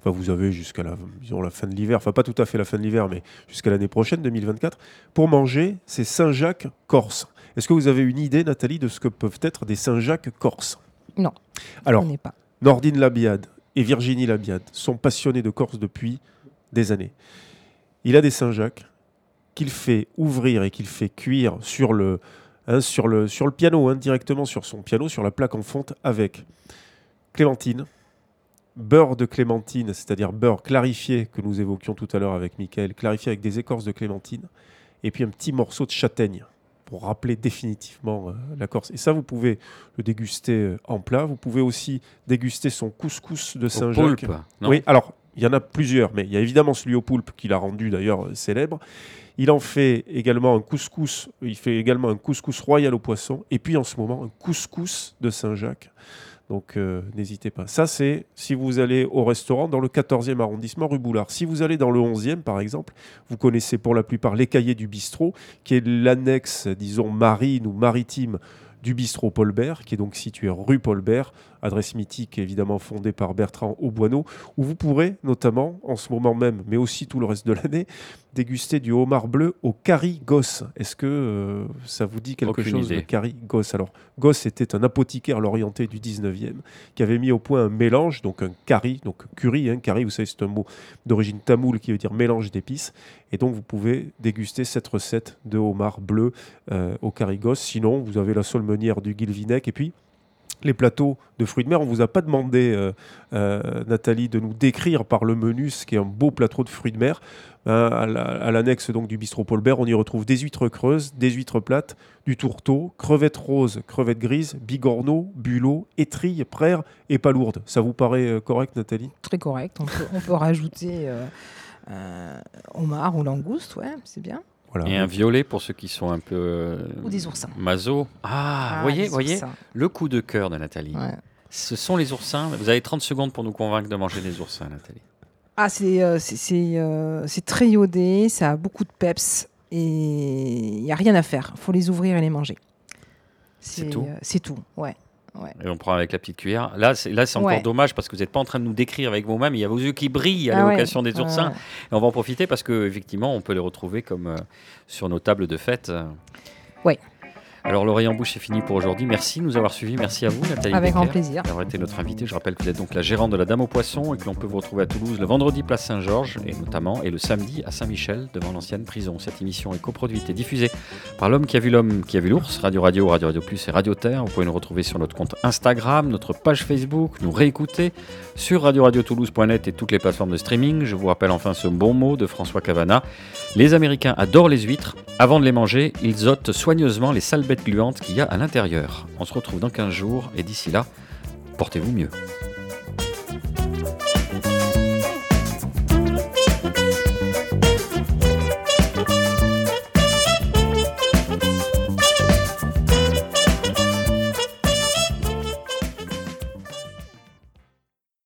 Speaker 3: Enfin, vous avez jusqu'à la, disons, la fin de l'hiver, enfin pas tout à fait la fin de l'hiver, mais jusqu'à l'année prochaine, 2024, pour manger ces Saint-Jacques corse. Est-ce que vous avez une idée, Nathalie, de ce que peuvent être des Saint-Jacques corse
Speaker 2: Non.
Speaker 3: Alors,
Speaker 2: On pas.
Speaker 3: Nordine Labiade et Virginie Labiade sont passionnés de Corse depuis des années. Il a des Saint-Jacques qu'il fait ouvrir et qu'il fait cuire sur le, hein, piano, hein, directement sur son piano, sur la plaque en fonte, avec clémentine, beurre de clémentine, c'est-à-dire beurre clarifié que nous évoquions tout à l'heure avec Michael, clarifié avec des écorces de clémentine, et puis un petit morceau de châtaigne pour rappeler définitivement euh, la Corse. Et ça, vous pouvez le déguster euh, en plat. Vous pouvez aussi déguster son couscous de
Speaker 1: au
Speaker 3: Saint-Jacques. Oui, alors, il y en a plusieurs, mais il y a évidemment celui au poulpe qui l'a rendu d'ailleurs euh, célèbre. Il en fait également un couscous, il fait également un couscous royal au poisson, et puis en ce moment, un couscous de Saint-Jacques. Donc euh, n'hésitez pas. Ça, c'est si vous allez au restaurant dans le 14e arrondissement rue Boulard. Si vous allez dans le 11e, par exemple, vous connaissez pour la plupart les cahiers du bistrot, qui est l'annexe, disons, marine ou maritime du bistrot Paul Bert, qui est donc situé rue Paul Bert, adresse mythique évidemment fondée par Bertrand Auboineau, où vous pourrez notamment, en ce moment même, mais aussi tout le reste de l'année, déguster du homard bleu au curry gosse. Est-ce que euh, ça vous dit quelque
Speaker 1: Aucune
Speaker 3: chose,
Speaker 1: idée.
Speaker 3: le curry gosse? Alors, Gosse était un apothicaire l'orienté du 19e qui avait mis au point un mélange, donc un curry, donc curry, hein, curry, vous savez, c'est un mot d'origine tamoule qui veut dire mélange d'épices. Et donc, vous pouvez déguster cette recette de homard bleu euh, au curry gosse. Sinon, vous avez la solmenière du Guilvinec et puis les plateaux de fruits de mer. On vous a pas demandé, euh, euh, Nathalie, de nous décrire par le menu ce qui est un beau plateau de fruits de mer. Hein, à la- à l'annexe du bistrot Paul Bert, on y retrouve des huîtres creuses, des huîtres plates, du tourteau, crevettes roses, crevettes grises, bigorneaux, bulots, étrilles, praires et palourdes. Ça vous paraît euh, correct, Nathalie?
Speaker 2: Très correct. On peut, rajouter euh, euh, homard ou langouste, ouais, c'est bien.
Speaker 3: Voilà.
Speaker 1: Et un violet pour ceux qui sont un peu. euh,
Speaker 2: Ou des oursins.
Speaker 1: Maso. Ah,
Speaker 2: Ah,
Speaker 1: voyez, voyez,
Speaker 2: oursins.
Speaker 1: le coup de cœur de Nathalie.
Speaker 2: Ouais.
Speaker 1: Ce sont les oursins. Vous avez 30 secondes pour nous convaincre de manger des oursins, Nathalie.
Speaker 2: Ah, c'est euh, c'est- c'est, euh, c'est très iodé, ça a beaucoup de peps et il n'y a rien à faire. Il faut les ouvrir et les manger.
Speaker 1: C'est tout
Speaker 2: euh, C'est tout, ouais. Ouais.
Speaker 1: Et on prend avec la petite cuillère. Là, c'est là, c'est encore
Speaker 2: Ouais.
Speaker 1: dommage parce que vous n'êtes pas en train de nous décrire avec vos mains, mais il y a vos yeux qui brillent à
Speaker 2: Ah ouais.
Speaker 1: l'évocation des oursins. Et on va en profiter parce que effectivement, on peut les retrouver comme euh, sur nos tables de fête. euh. Alors l'oreille en bouche, c'est fini pour aujourd'hui. Merci de nous avoir suivis. Merci à vous, Nathalie.
Speaker 2: Avec grand plaisir.
Speaker 1: D'avoir été notre invité. Je rappelle que vous êtes donc la gérante de la Dame aux Poissons et que l'on peut vous retrouver à Toulouse le vendredi place Saint-Georges et notamment et le samedi à Saint-Michel devant l'ancienne prison. Cette émission est coproduite et diffusée par l'homme qui a vu l'homme qui a vu l'ours, Radio Radio, Radio Radio Plus et Radio Terre. Vous pouvez nous retrouver sur notre compte Instagram, notre page Facebook, nous réécouter sur radio-radio-toulouse.net et toutes les plateformes de streaming. Je vous rappelle enfin ce bon mot de François Cavana. Les Américains adorent les huîtres. Avant de les manger, ils ôtent soigneusement les sales bêtes gluantes qu'il y a à l'intérieur. On se retrouve dans 15 jours et d'ici là, portez-vous mieux.